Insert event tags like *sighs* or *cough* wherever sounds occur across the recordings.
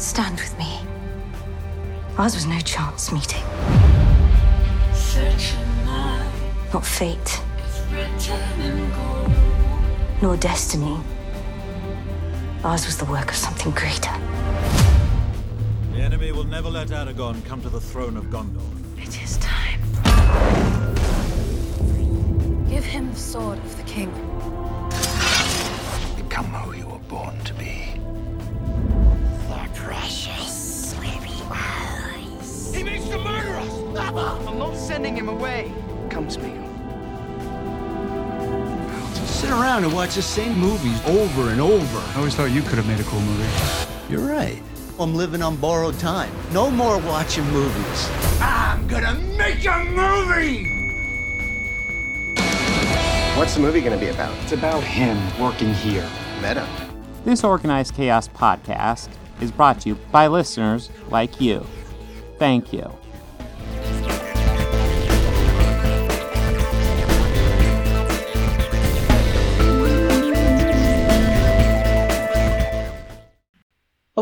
Stand with me. Ours was no chance meeting. Not fate. Nor destiny. Ours was the work of something greater. The enemy will never let Aragorn come to the throne of Gondor. It is time. Give him the sword of the king. Become who you were born to be. Us! I'm not sending him away. Come, Smeagol. Sit around and watch the same movies over and over. I always thought you could have made a cool movie. You're right. I'm living on borrowed time. No more watching movies. I'm gonna make a movie! What's the movie going to be about? It's about him working here. Meta. This Organized Chaos podcast is brought to you by listeners like you. Thank you.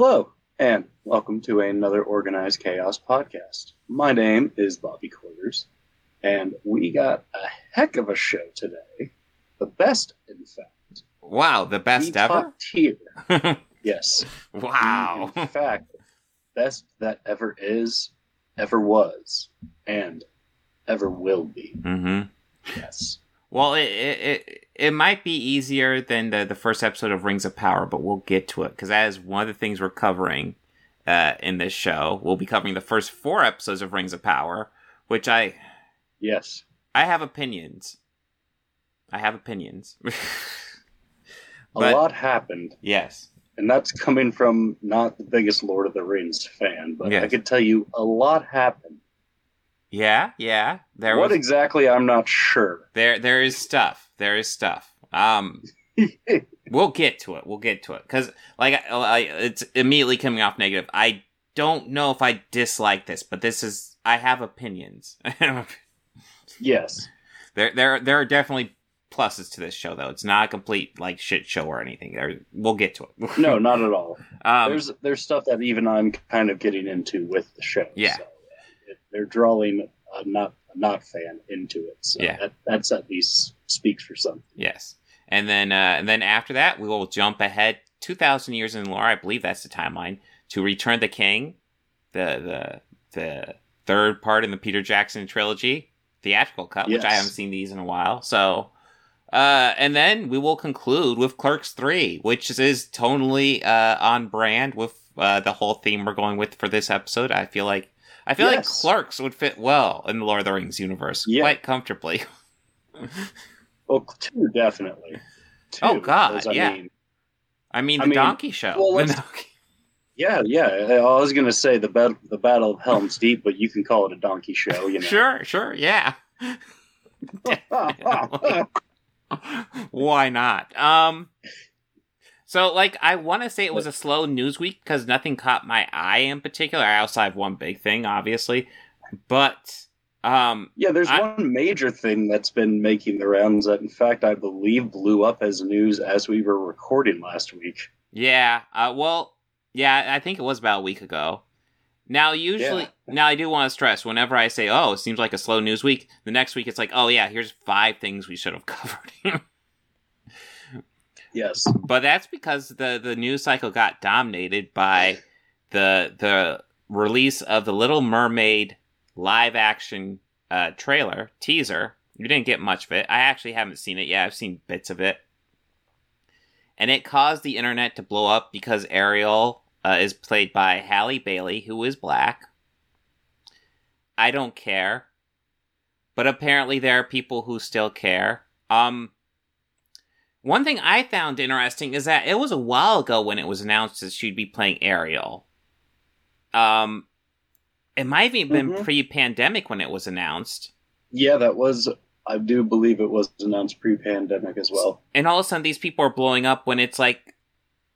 Hello, and welcome to another Organized Chaos podcast. My name is Bobby Quarters, and we got a heck of a show today. The best, in fact. Wow, the best the ever? Top tier. *laughs* yes. wow. In fact, best that ever is, ever was, and ever will be. Mm-hmm. Yes. Well, it, it it might be easier than the the first episode of Rings of Power, but we'll get to it because that is one of the things we're covering uh, in this show. We'll be covering the first four episodes of Rings of Power, which I Yes. I have opinions. I have opinions. *laughs* A lot happened, yes. and that's coming from not the biggest Lord of the Rings fan, but I Yes. could tell you a lot happened. Yeah, yeah. There what was exactly, I'm not sure. there there is stuff. There is stuff. Um *laughs* we'll get to it. We'll get to it cuz like I, I, it's immediately coming off negative. I don't know if I dislike this, but this is I have opinions. *laughs* yes. there there there are definitely pluses to this show though. It's not a complete like shit show or anything. There we'll get to it. No, not at all. *laughs* um, there's there's stuff that even I'm kind of getting into with the show. Yeah. So, they're drawing a not a not fan into it. So Yeah. that, that's at least speaks for something. Yes, and then uh, and then after that, we will jump ahead two thousand years in lore. I believe that's the timeline to Return the King, the the the third part in the Peter Jackson trilogy, theatrical cut, which I haven't seen these in a while. So, uh, and then we will conclude with Clerks three, which is totally uh, on brand with uh, the whole theme we're going with for this episode. I feel like. I feel like Yes. Clerks would fit well in the Lord of the Rings universe Yeah. quite comfortably. Well, two definitely. Two, Oh, God, I yeah. mean, I mean, I the mean, Donkey Show. well, The Donkey- yeah, yeah. I was gonna say the battle the Battle of Helm's Deep, but you can call it a donkey show. You *laughs* know. Sure, sure, yeah. *laughs* *laughs* Why not? Um So like I want to say it was a slow news week cuz nothing caught my eye in particular outside of one big thing obviously. But um Yeah, there's I- one major thing that's been making the rounds that, in fact, I believe blew up as news as we were recording last week. yeah, uh well, yeah, I think it was about a week ago. Now usually Yeah. now I do want to stress whenever I say, "Oh, it seems like a slow news week," the next week it's like, "Oh yeah, here's five things we should have *laughs* covered." Yes. but that's because the the news cycle got dominated by the the release of the Little Mermaid live action uh, trailer teaser. You didn't get much of it. I actually haven't seen it yet. I've seen bits of it, and it caused the internet to blow up because Ariel uh, is played by Halle Bailey, who is black. I don't care, but apparently there are people who still care. Um, one thing I found interesting is that it was a while ago when it was announced that she'd be playing Ariel. Um, it might have even been Mhm. pre-pandemic when it was announced, Yeah, that was. I do believe it was announced pre-pandemic as well. and all of a sudden these people are blowing up when it's like,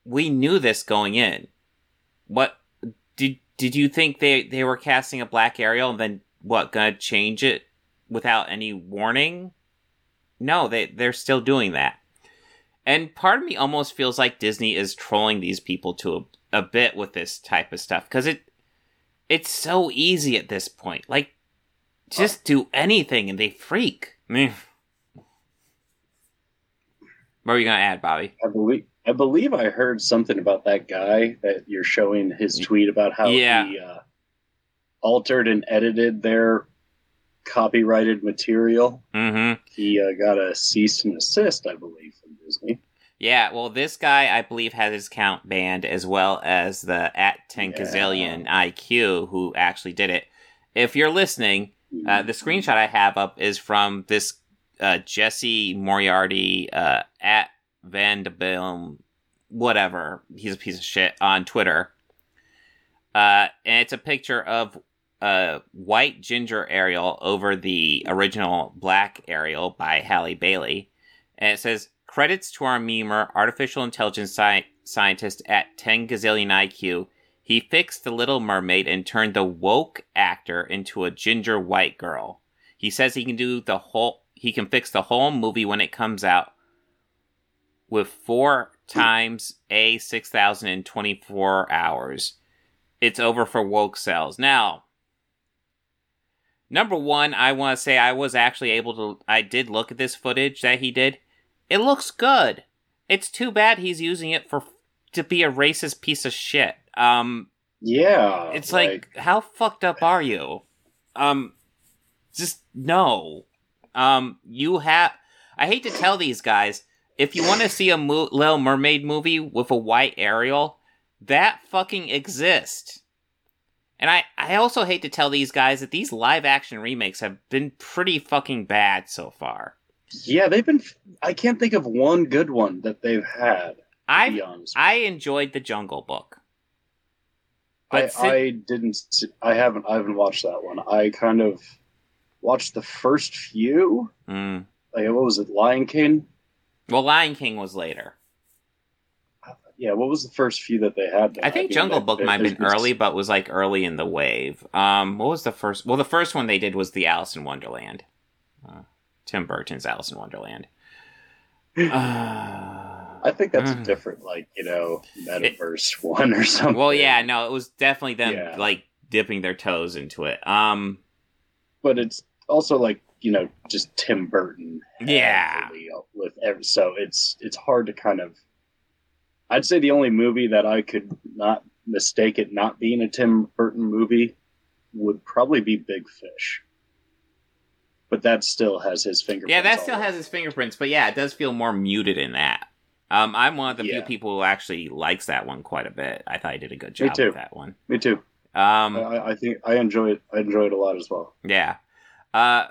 we knew this going in. What did did you think they they were casting a black Ariel and then what gonna change it without any warning? No, they they're still doing that. And part of me almost feels like Disney is trolling these people to a, a bit with this type of stuff because it it's so easy at this point. Like, just do anything and they freak. I mean, what are you gonna add, Bobby? I believe I believe I heard something about that guy that you're showing his tweet about how Yeah. he uh, altered and edited their copyrighted material. Mm-hmm. He uh, got a cease and assist, I believe, from Disney. Yeah, well, this guy, I believe, has his count banned, as well as the at 10 Yeah. gazillion IQ who actually did it. If you're listening, uh, the screenshot I have up is from this uh, Jesse Moriarty uh, at Vanderbilt, whatever. He's a piece of shit on Twitter. Uh, and it's a picture of a white ginger Ariel over the original black Ariel by Halle Bailey. And it says, credits to our memer, artificial intelligence sci- scientist at 10 gazillion IQ. He fixed the Little Mermaid and turned the woke actor into a ginger white girl. He says he can do the whole, he can fix the whole movie when it comes out with four times a 6,024 hours. It's over for woke cells. Now, number one, I want to say I was actually able to, I did look at this footage that he did. It looks good. It's too bad he's using it for, to be a racist piece of shit. Um, Yeah, it's like, how fucked up are you? Um, just no. Um, you have. I hate to tell these guys, if you want to see a mo- Little Mermaid movie with a white Ariel, that fucking exists. And I, I also hate to tell these guys that these live action remakes have been pretty fucking bad so far. yeah, they've been. I can't think of one good one that they've had. I I enjoyed the Jungle Book. I, si- I didn't. I haven't. I haven't watched that one. I kind of watched the first few. Mm. Like what was it, Lion King? Well, Lion King was later. Yeah, what was the first few that they had? I think Jungle that- Book might have been early, but was like early in the wave. Um, what was the first? Well, the first one they did was the Alice in Wonderland. Uh, Tim Burton's Alice in Wonderland. Uh, I think that's a Mm. different, like you know, metaverse *laughs* one or something. well, yeah, no, it was definitely them Yeah. like dipping their toes into it. Um, but it's also like you know just Tim Burton. Yeah. with every, so it's it's hard to kind of. I'd say the only movie that I could not mistake it not being a Tim Burton movie would probably be Big Fish. But that still has his fingerprints. yeah, that still has his fingerprints, but yeah, it does feel more muted in that. Um, I'm one of the few people who actually likes that one quite a bit. I thought I did a good job Me too. with that one. Me too. Um, I, I think I enjoy it. I enjoy it a lot as well. Yeah. Uh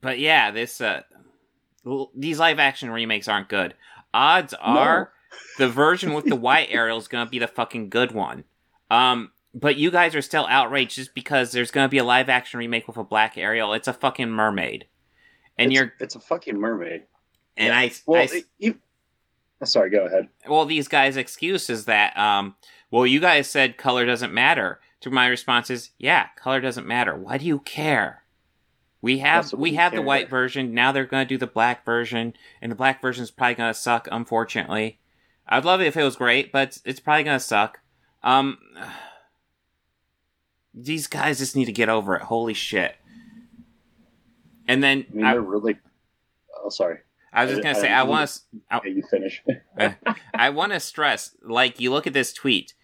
but yeah, this uh these live action remakes aren't good. Odds are the version with the white Ariel is going to be the fucking good one. Um but you guys are still outraged just because there's going to be a live action remake with a black Ariel. It's a fucking mermaid. And it's, you're it's a fucking mermaid. and I Well, I it- you- sorry. Go ahead. well, these guys' excuse is that, um, well, you guys said color doesn't matter. To my response is, yeah, color doesn't matter. Why do you care? We have we, we have the white version. Now they're going to do the black version, and the black version is probably going to suck. Unfortunately, I'd love it if it was great, but it's, probably going to suck. Um, these guys just need to get over it. Holy shit! And then I mean, I, they're really. Oh, sorry. I was just gonna I say I want to. You finish. *laughs* I want to stress, like, you look at this tweet,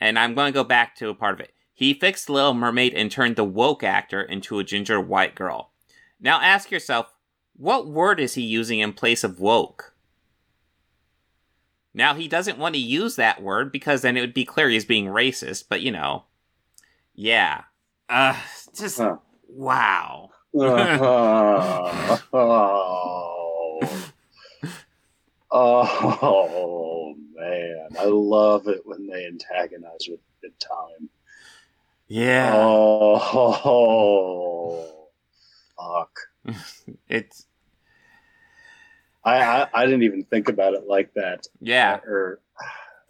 and I'm going to go back to a part of it. He fixed Little Mermaid and turned the woke actor into a ginger white girl. Now ask yourself, what word is he using in place of woke? Now he doesn't want to use that word because then it would be clear he's being racist, but you know. Yeah. Uh, just, Huh. wow. oh, *laughs* oh, oh, man, I love it when they antagonize with good time. Yeah. Oh, *laughs* fuck! *laughs* It's, I, I I didn't even think about it like that. yeah. Or,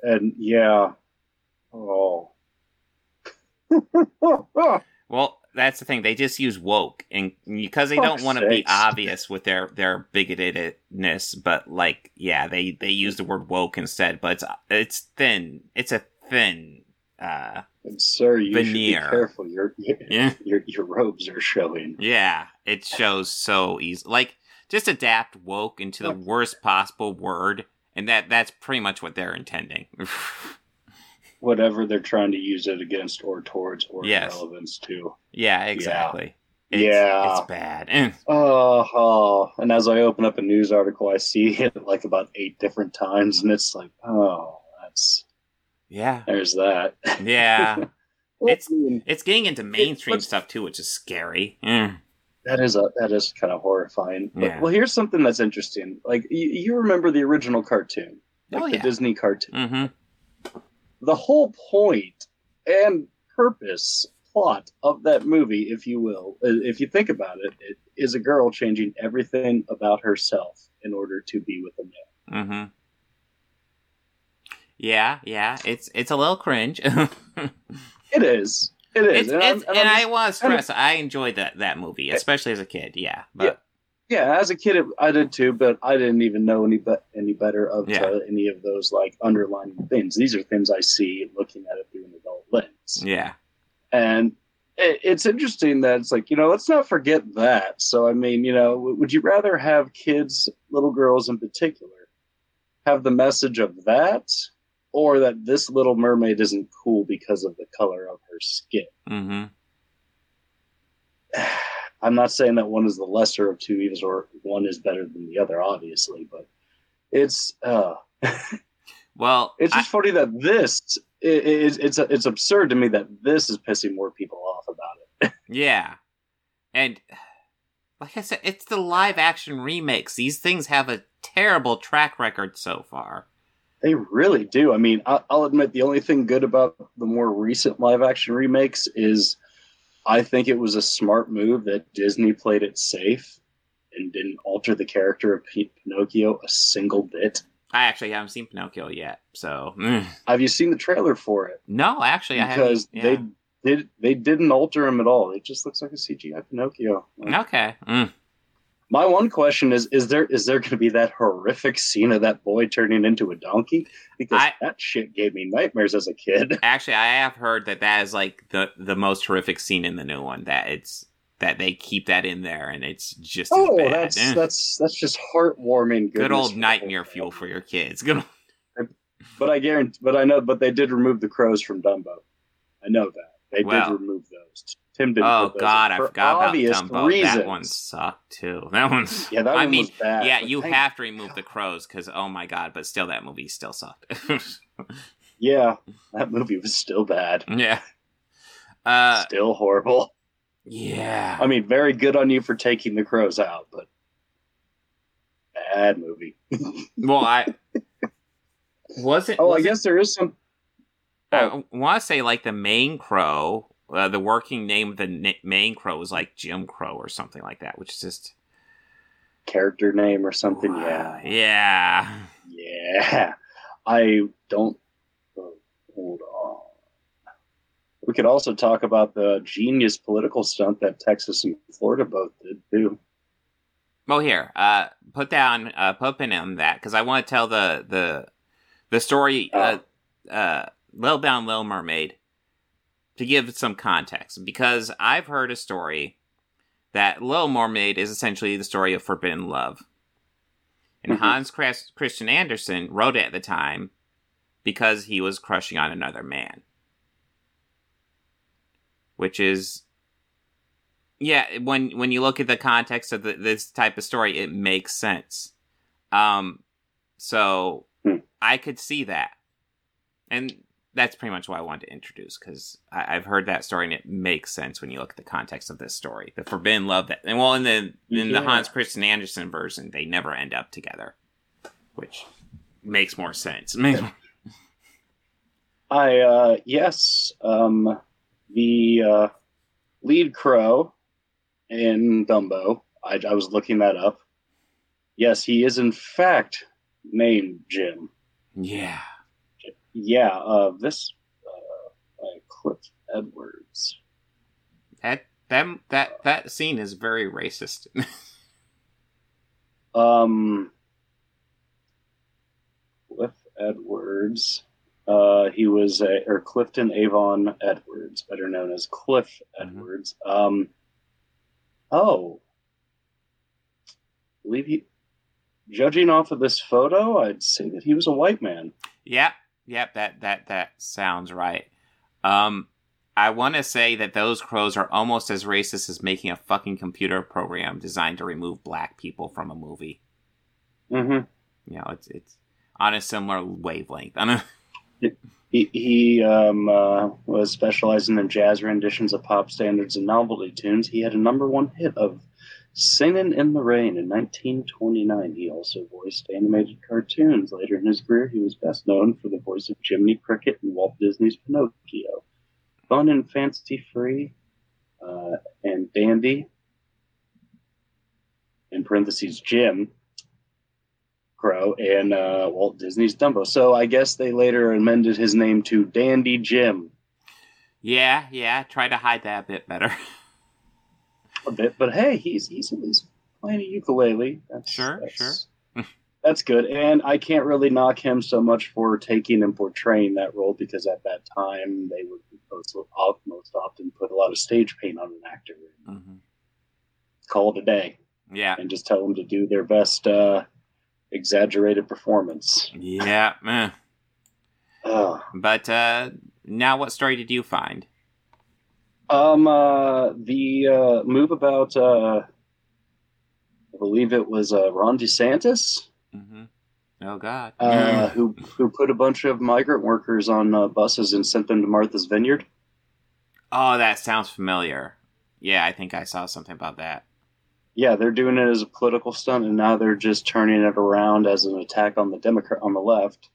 and yeah, oh. *laughs* Well, that's the thing. They just use woke, and because they don't want to be obvious with their their bigotedness, but like, yeah, they they use the word woke instead. But it's it's thin. It's a thin. uh And sir, you Veneer. should be careful. Your your, Yeah. *laughs* your your robes are showing. Yeah, it shows so easy. Like, just adapt woke into the worst possible word, and that that's pretty much what they're intending. *laughs* Whatever they're trying to use it against or towards or Yes. relevance to. yeah, exactly. It's, Yeah. it's bad. Oh, *laughs* oh, and as I open up a news article, I see it like about eight different times, and it's like, oh, that's Yeah, there's that. yeah. *laughs* It's- It's getting into mainstream stuff too, which is scary. Mm. That is a that is kind of horrifying. But, Well, here's something that's interesting. Like you, you remember the original cartoon, like Oh, the. Disney cartoon. Mm-hmm. The whole point and purpose plot of that movie, if you will, if you think about it, it is a girl changing everything about herself in order to be with a man. Mm-hmm. Yeah, yeah. It's it's a little cringe. *laughs* It is. It is. it's, and it's, and and I'm I just- was and- stressed. I enjoyed that that movie, especially as a kid. Yeah, but Yeah, as a kid, it, I did too, but I didn't even know any be- any better of Yeah. uh, any of those like underlining things. These are things I see looking at it through an adult lens, yeah, and it, it's interesting that it's like you know let's not forget that. So I mean, you know, w- would you rather have kids, little girls in particular, have the message of that, or that this Little Mermaid isn't cool because of the color of her skin? mm-hmm. *sighs* I'm not saying that one is the lesser of two evils or one is better than the other, obviously, but it's uh, *laughs* Well, it's I- just funny that this i i- it's it's it's absurd to me that this is pissing more people off about it. *laughs* yeah, and *sighs* like I said, it's the live action remakes. These things have a terrible track record so far. They really do. I mean, I, I'll admit the only thing good about the more recent live action remakes is I think it was a smart move that Disney played it safe and didn't alter the character of Pinocchio a single bit. I actually haven't seen Pinocchio yet, so mm. Have you seen the trailer for it? no, actually, I because haven't. Yeah. they did they didn't alter him at all. It just looks like a CGI Pinocchio. Okay. Mm. My one question is: is there is there going to be that horrific scene of that boy turning into a donkey? Because I- that shit gave me nightmares as a kid. *laughs* Actually, I have heard that that is like the the most horrific scene in the new one. That it's that they keep that in there, and it's just Oh, that's that's that's just heartwarming. good old nightmare the fuel for your kids. Good. Old, But I guarantee, but I know, but they did remove the crows from Dumbo. I know that they Well. did remove those. Tim didn't. oh God, I forgot about Dumbo. Reasons. That one sucked too. *laughs* That one's Yeah, that I one mean, was bad. yeah, you thank- have to remove the crows because oh my God, but still, that movie still sucked. *laughs* Yeah, that movie was still bad. yeah. Uh, still horrible. yeah. I mean, very good on you for taking the crows out, but bad movie. *laughs* Well, I was it. Oh, was I it- guess there is some. I want to say like the main crow. Uh, the working name of the na- main crow is like Jim Crow or something like that, which is just character name or something. Yeah, yeah. yeah. I don't. oh, hold on. We could also talk about the genius political stunt that Texas and Florida both did too. Well, here, uh, put down, uh, put a pin on that because I want to tell the the the story. Uh, uh, Little Down Little Mermaid to give some context because I've heard a story that Little Mermaid is essentially the story of forbidden love, and Mhm. Hans Christian Andersen wrote it at the time because he was crushing on another man, which is yeah when when you look at the context of the, this type of story it makes sense um so Hmm. i could see that and that's pretty much why i wanted to introduce because i've heard that story and it makes sense when you look at the context of this story the forbidden love that and well in the in the hans christian andersen version they never end up together which makes more sense *laughs* *laughs* I uh yes, um the uh lead crow in Dumbo. I, I was looking that up. Yes, he is in fact named Jim. yeah Yeah, uh this uh by Cliff Edwards. that that that that scene is very racist. *laughs* um, Cliff Edwards. Uh, he was a, or Clifton Avon Edwards, better known as Cliff Edwards. Um, oh, I believe he. Judging off of this photo, I'd say that he was a white man. Yep, yep, that that that sounds right. Um, I want to say that those crows are almost as racist as making a fucking computer program designed to remove black people from a movie. Mm-hmm. You know, it's it's on a similar wavelength. *laughs* I know. He, he um, uh, was specializing in jazz renditions of pop standards and novelty tunes. He had a number one hit of Singing in the Rain in 1929. He also voiced animated cartoons. Later in his career, he was best known for the voice of Jiminy Cricket in Walt Disney's Pinocchio. Fun and fancy free, uh, and dandy, in parentheses, Jim Crow, and uh, Walt Disney's Dumbo. So I guess they later amended his name to Dandy Jim. Yeah, yeah, try to hide that a bit better. *laughs* a bit, but hey, he's he's, he's playing a ukulele. That's, sure, that's, sure. *laughs* that's good, and I can't really knock him so much for taking and portraying that role because at that time they would most, most often put a lot of stage paint on an actor. Mm-hmm. Call it a day. Yeah, and just tell them to do their best uh, exaggerated performance. Yeah, eh. oh. but uh, now, what story did you find? Um, uh, the uh, move about, uh, I believe it was uh, Ron DeSantis. Mm-hmm. Oh God! Uh, who who put a bunch of migrant workers on uh, buses and sent them to Martha's Vineyard? Oh, that sounds familiar. Yeah, I think I saw something about that. Yeah, they're doing it as a political stunt, and now they're just turning it around as an attack on the Democrat on the left,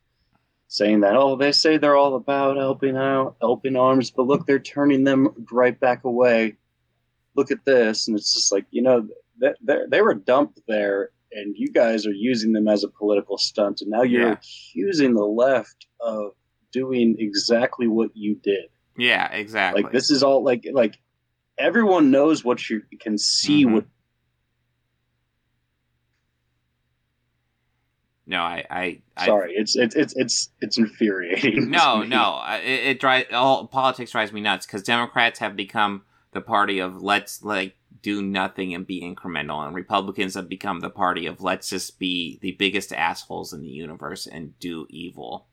saying that oh, they say they're all about helping out, helping arms, but look, they're turning them right back away. Look at this, and it's just like you know, they they were dumped there, and you guys are using them as a political stunt, and now you're Yeah. accusing the left of doing exactly what you did. Yeah, exactly. Like this is all like like everyone knows what you can see Mhm. what No, I, I, I sorry it's it's it's it's it's infuriating *laughs* no, *laughs* no. It, it drives all politics drives me nuts because Democrats have become the party of let's like do nothing and be incremental, and Republicans have become the party of let's just be the biggest assholes in the universe and do evil.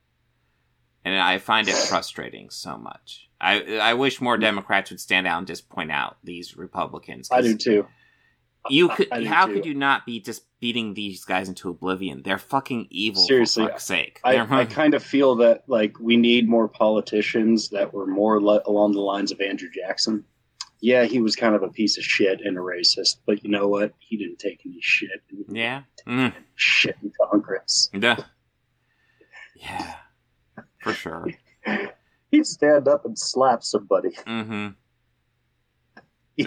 And I find it *sighs* frustrating so much. I I wish more mm. Democrats would stand out and just point out these Republicans. I do too You could. How too. could you not be just beating these guys into oblivion? They're fucking evil. Seriously, for fuck's sake. I, I *laughs* kind of feel that like we need more politicians that were more le- along the lines of Andrew Jackson. Yeah, he was kind of a piece of shit and a racist, but you know what? He didn't take any shit. yeah. Mm. Shit in Congress. Duh. Yeah, for sure. *laughs* He'd stand up and slap somebody, hmm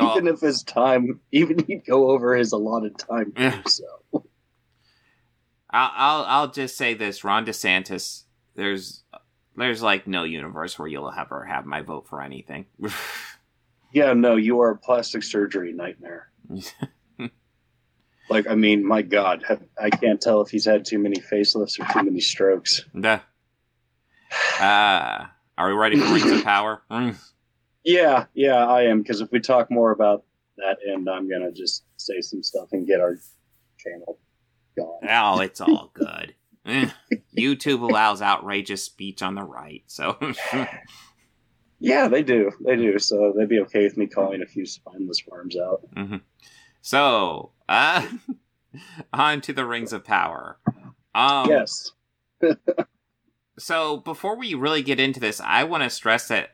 even if his time, even he'd go over his allotted time. Yeah. So I'll, I'll I'll just say this: Ron DeSantis. There's there's like no universe where you'll ever have my vote for anything. *laughs* yeah, no, you are a plastic surgery nightmare. Like, I mean, my God, I can't tell if he's had too many facelifts or too many strokes. Duh. Uh, *sighs* are we ready for Rings of Power? Yeah, yeah, I am. Because if we talk more about that end, I'm gonna just say some stuff and get our channel going. Oh, it's all *laughs* good. Eh. YouTube allows outrageous speech on the right, so *laughs* Yeah, they do, they do. So they'd be okay with me calling a few spineless worms out. hmm So, uh, *laughs* on to the Rings of Power. Um, yes. So, before we really get into this, I want to stress that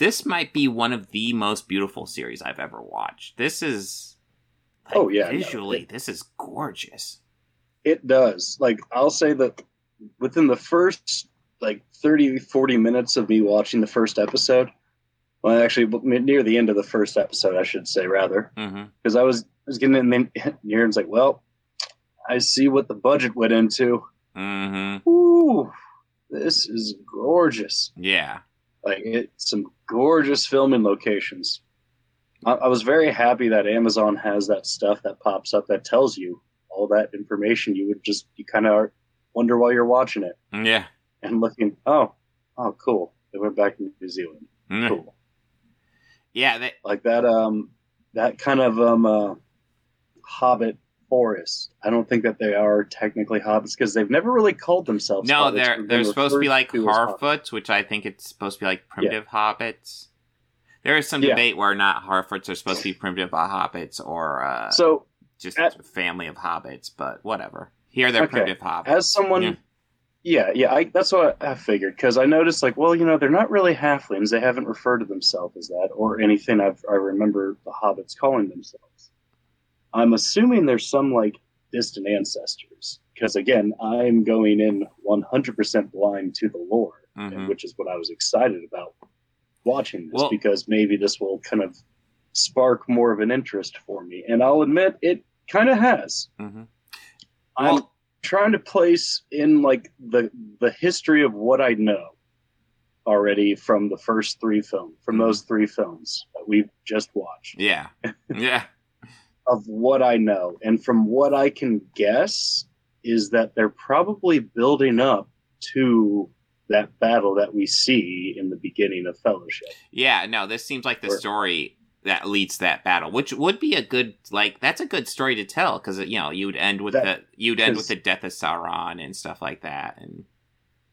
this might be one of the most beautiful series I've ever watched. This is, like, Oh, yeah, no, visually, this is gorgeous. It does. Like, I'll say that within the first like 30, 40 minutes of me watching the first episode, well, actually, near the end of the first episode, I should say, rather, because I was I was getting in near and it's *laughs* like, well, I see what the budget went into. hmm Ooh, this is gorgeous. Yeah. Like, it's some gorgeous filming locations. I, I was very happy that Amazon has that stuff that pops up that tells you all that information. You would just you kind of wonder while you're watching it Yeah. and looking. Oh, oh, cool. They went back to New Zealand. Mm. Cool. Yeah, they, Like that. Um, that kind of um, uh, Hobbit forest. I don't think that they are technically hobbits because they've never really called themselves. no, hobbits. they're they're supposed to be like to. Harfoots, which I think it's supposed to be like primitive hobbits. There is some Yeah. debate where not Harfoots are supposed to be primitive hobbits or uh, So just at- a family of hobbits, but whatever. Here they're Okay. primitive hobbits. as someone Yeah. yeah yeah, I, that's what i figured because i noticed like well you know they're not really halflings they haven't referred to themselves as that or anything I've, i remember the hobbits calling themselves i'm assuming there's some like distant ancestors because again i'm going in 100% blind to the lore Mhm. and which is what i was excited about watching this Well- because maybe this will kind of spark more of an interest for me and i'll admit it kind of has Mhm. I'm trying to place in like the the history of what I know already from the first three films, from Mhm. those three films that we've just watched, Yeah, *laughs* yeah, of what I know, and from what I can guess is that they're probably building up to that battle that we see in the beginning of Fellowship. yeah. No, this seems like the Or- story that leads to that battle, which would be a good like that's a good story to tell because you know you'd end with That- the you'd end with the death of Sauron and stuff like that, and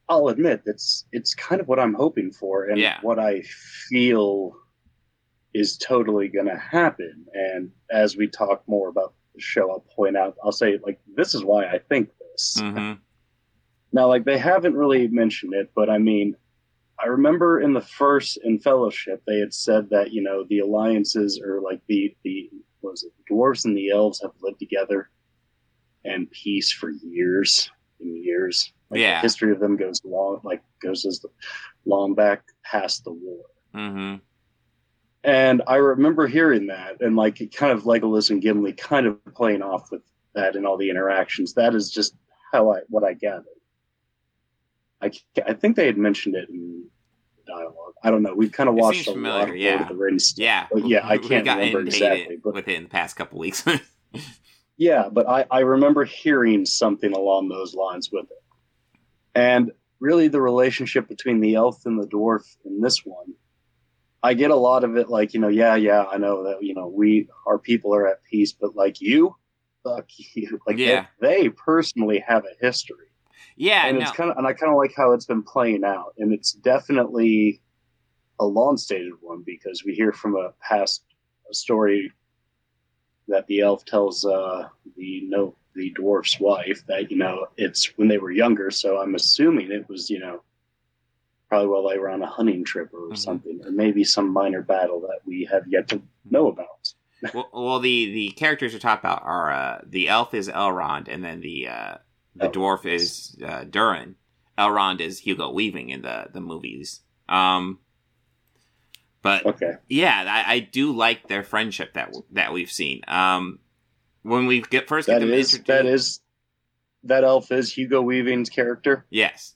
I'll admit that's it's kind of what I'm hoping for and Yeah. what I feel is totally going to happen. And as we talk more about the show, I'll point out, I'll say like this is why I think this. hmm Now, like they haven't really mentioned it, but I mean, I remember in the first in Fellowship they had said that you know the alliances or like the the what was it the dwarves and the elves have lived together and peace for years and years. Like Yeah. the history of them goes long, like goes as long back past the war. hmm And I remember hearing that, and like kind of Legolas and Gimli kind of playing off with that and all the interactions. That is just how I what I gathered. I I think they had mentioned it in dialogue. I don't know. We've kind of It watched a lot of yeah. Lord of the Rings yeah, But yeah, I can't remember exactly, but- within the past couple weeks. *laughs* Yeah, but I, I remember hearing something along those lines with it. And really, the relationship between the elf and the dwarf in this one, I get a lot of it like, you know, yeah, yeah, I know that, you know, we, our people are at peace, but like you, fuck *laughs* you. Like, Yeah. they, they personally have a history. yeah, and no, it's kind of, and I kind of like how it's been playing out. And it's definitely a long stated one because we hear from a past story that the elf tells uh, the no the dwarf's wife that you know it's when they were younger. So I'm assuming it was you know probably while they were on a hunting trip or Mhm. something, or maybe some minor battle that we have yet to know about. *laughs* well, well, the the characters you're talking about are uh, the elf is Elrond, and then the uh, the Elrond, dwarf yes. is uh, Durin. Elrond is Hugo Weaving in the the movies. Um, but Okay, yeah, I, I do like their friendship that that we've seen. Um, when we get first get them is, introduced, that is that elf is Hugo Weaving's character. yes,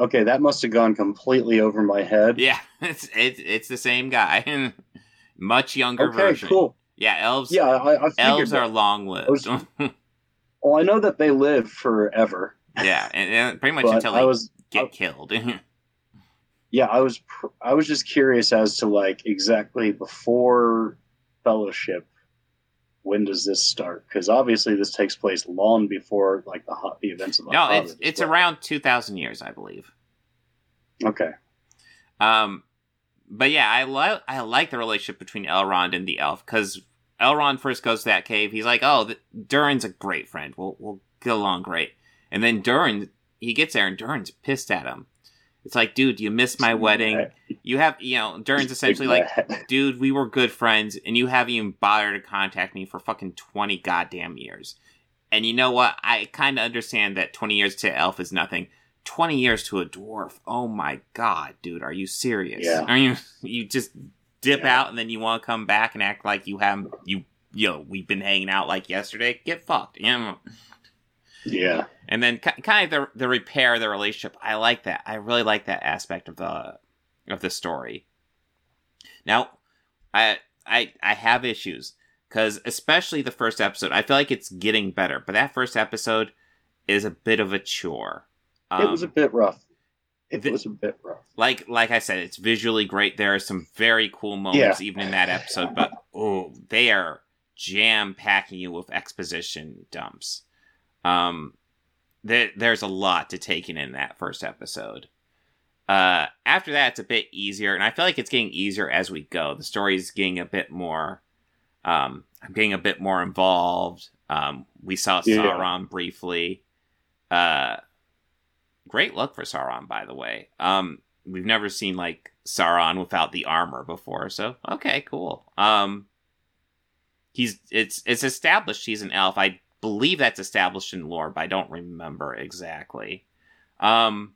Okay, that must have gone completely over my head. yeah, *laughs* it's it's it's the same guy, *laughs* much younger Okay, version. cool. Yeah, elves. Yeah, I, I elves that. are long lived. was- Well, I know that they live forever. *laughs* yeah, and, and pretty much until I they was get killed. yeah i was pr- i was just curious as to like exactly before fellowship when does this start because obviously this takes place long before like the the events of the no, Hobbit it's it's well. around two thousand years, I believe. okay Um, but yeah, I like I like the relationship between Elrond and the elf because Elrond first goes to that cave. He's like, "Oh, Durin's a great friend. We'll we'll get along great." And then Durin, he gets there and Durin's pissed at him. It's like, dude, you missed my wedding. You have, you know, Durin's *laughs* essentially like, dude, we were good friends, and you haven't even bothered to contact me for fucking twenty goddamn years. And you know what? I kind of understand that twenty years to elf is nothing. 20 years to a dwarf. Oh my god, dude, are you serious? Yeah. Are you you just dip Yeah. out and then you want to come back and act like you haven't you you know, we've been hanging out like yesterday? Get fucked. You know? Yeah And then kind of the the repair the relationship. I like that. I really like that aspect of the of the story. Now, I I I have issues because especially the first episode, I feel like it's getting better, but that first episode is a bit of a chore. Um, it was a bit rough. It the- was a bit rough. like like I said, it's visually great. There are some very cool moments even in that episode, but oh, they are jam packing you with exposition dumps. Um, there, there's a lot to take in in that first episode. Uh, after that, it's a bit easier, and I feel like it's getting easier as we go. The story's getting a bit more. Um, I'm getting a bit more involved. Um, we saw Yeah. Sauron briefly. Uh, great look for Sauron, by the way. Um, we've never seen like Sauron without the armor before, so okay, cool. Um, he's it's it's established he's an elf. I believe that's established in lore, but I don't remember exactly. Um,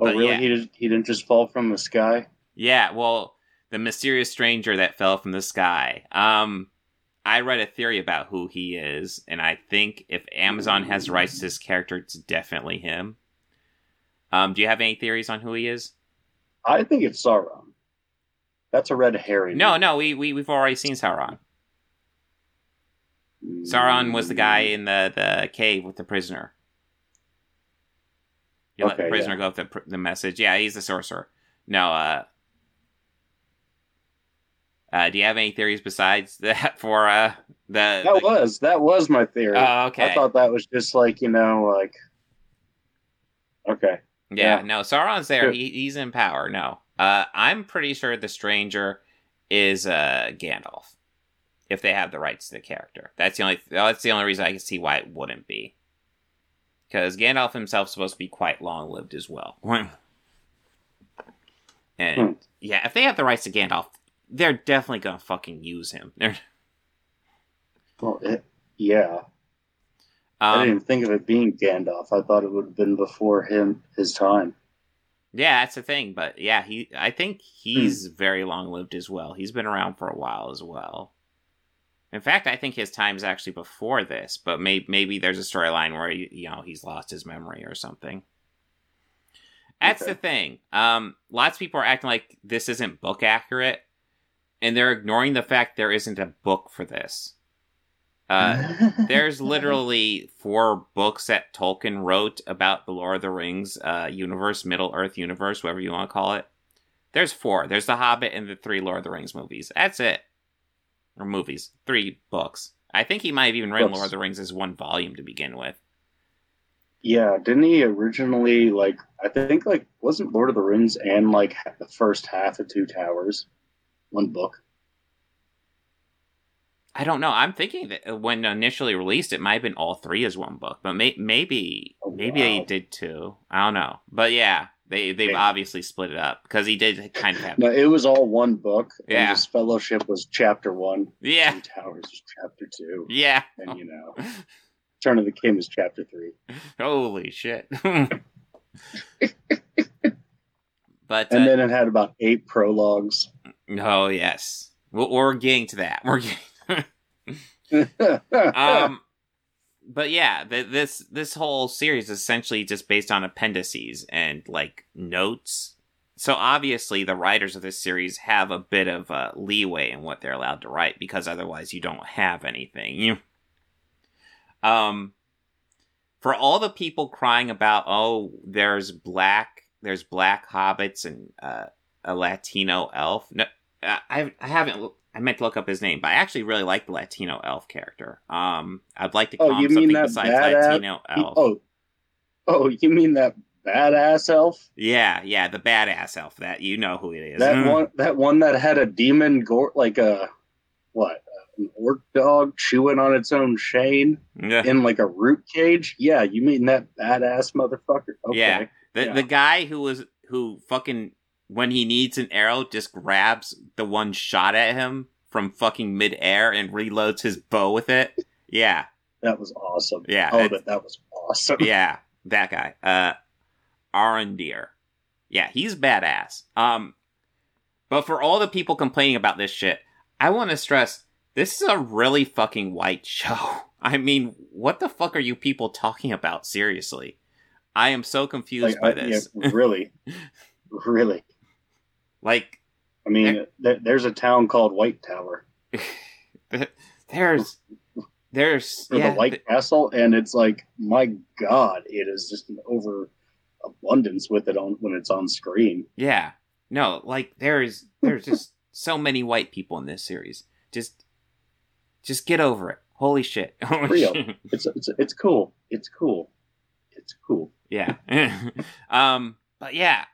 Oh, but really? yeah, He, did, he didn't just fall from the sky? yeah. Well, the mysterious stranger that fell from the sky. Um, I read a theory about who he is, and I think if Amazon has rights to this character, it's definitely him. Um, do you have any theories on who he is? I think it's Sauron. That's a red herring. No, no, we, we we've already seen Sauron. Sauron was the guy in the, the cave with the prisoner. You let the prisoner yeah. go with the, the message. Yeah, he's the sorcerer. No, uh, uh, do you have any theories besides that *laughs* for uh the? That the- was that was my theory. Oh, okay. I thought that was just like you know, like okay. yeah, yeah. no, Sauron's there. Good. He, he's in power. No, uh, I'm pretty sure the stranger is uh Gandalf. If they have the rights to the character, that's the only that's the only reason I can see why it wouldn't be. Because Gandalf himself's supposed to be quite long lived as well. *laughs* And Hmm. yeah, if they have the rights to Gandalf, they're definitely gonna fucking use him. *laughs* They're, Well, it, yeah. I um, didn't even think of it being Gandalf. I thought it would have been before him his time. Yeah, that's the thing. But yeah, he I think he's Hmm. very long lived as well. He's been around for a while as well. In fact, I think his time is actually before this, but maybe maybe there's a storyline where he, you know he's lost his memory or something. That's Okay. the thing. Um, lots of people are acting like this isn't book accurate, and they're ignoring the fact there isn't a book for this. Uh, *laughs* there's literally four books that Tolkien wrote about the Lord of the Rings uh, universe, Middle Earth universe, whatever you want to call it. There's four. There's The Hobbit and the three Lord of the Rings movies. That's it. Or movies. Three books. I think he might have even written Books. Lord of the Rings as one volume to begin with. yeah, didn't he originally like? I think like wasn't Lord of the Rings and like the first half of Two Towers, one book. I don't know. I'm thinking that uh, when initially released, it might have been all three as one book, but may- maybe Oh, maybe they did two. I don't know, but yeah, they they've Okay. obviously split it up because he did kind of have No, it was all one book. and Yeah. his Fellowship was chapter one. yeah Two Towers was chapter two, yeah. and you know, Turn of the King is chapter three. Holy shit. *laughs* but And uh, then it had about eight prologues. oh yes, we're, we're getting to that. We're getting. *laughs* *laughs* um, but yeah, th- this this whole series is essentially just based on appendices and like notes. So obviously, the writers of this series have a bit of uh, leeway in what they're allowed to write because otherwise, you don't have anything. You, um, for all the people crying about, oh, there's black, there's black hobbits and uh, a Latino elf. No, I I haven't. I meant to look up his name, but I actually really like the Latino elf character. Um, I'd like to call oh, him you something besides badass? Latino elf. Oh, oh, you mean that badass elf? Yeah, yeah, the badass elf. That you know who it is. That Mm. one, that one that had a demon gore, like a what, an orc dog chewing on its own chain Yeah. in like a root cage. Yeah, you mean that badass motherfucker? Okay. Yeah. The Yeah. the guy who was who fucking when he needs an arrow just grabs the one shot at him from fucking midair and reloads his bow with it. Yeah, that was awesome. Yeah, Oh, that that was awesome. yeah, that guy. Uh Arondir. Yeah, he's badass. Um but for all the people complaining about this shit, I want to stress this is a really fucking white *laughs* show. I mean, what the fuck are you people talking about seriously? I am so confused Like, by I- this. yeah, *laughs* really, really. Like I mean, there, there's a town called White Tower. *laughs* there's there's *laughs* yeah, the White Castle, and it's like, my God, it is just an over abundance with it on when it's on screen. Yeah, no, like there's there's just *laughs* so many white people in this series. Just just get over it. Holy shit! Real. shit. It's it's it's cool. It's cool. It's cool. Yeah. um. But yeah,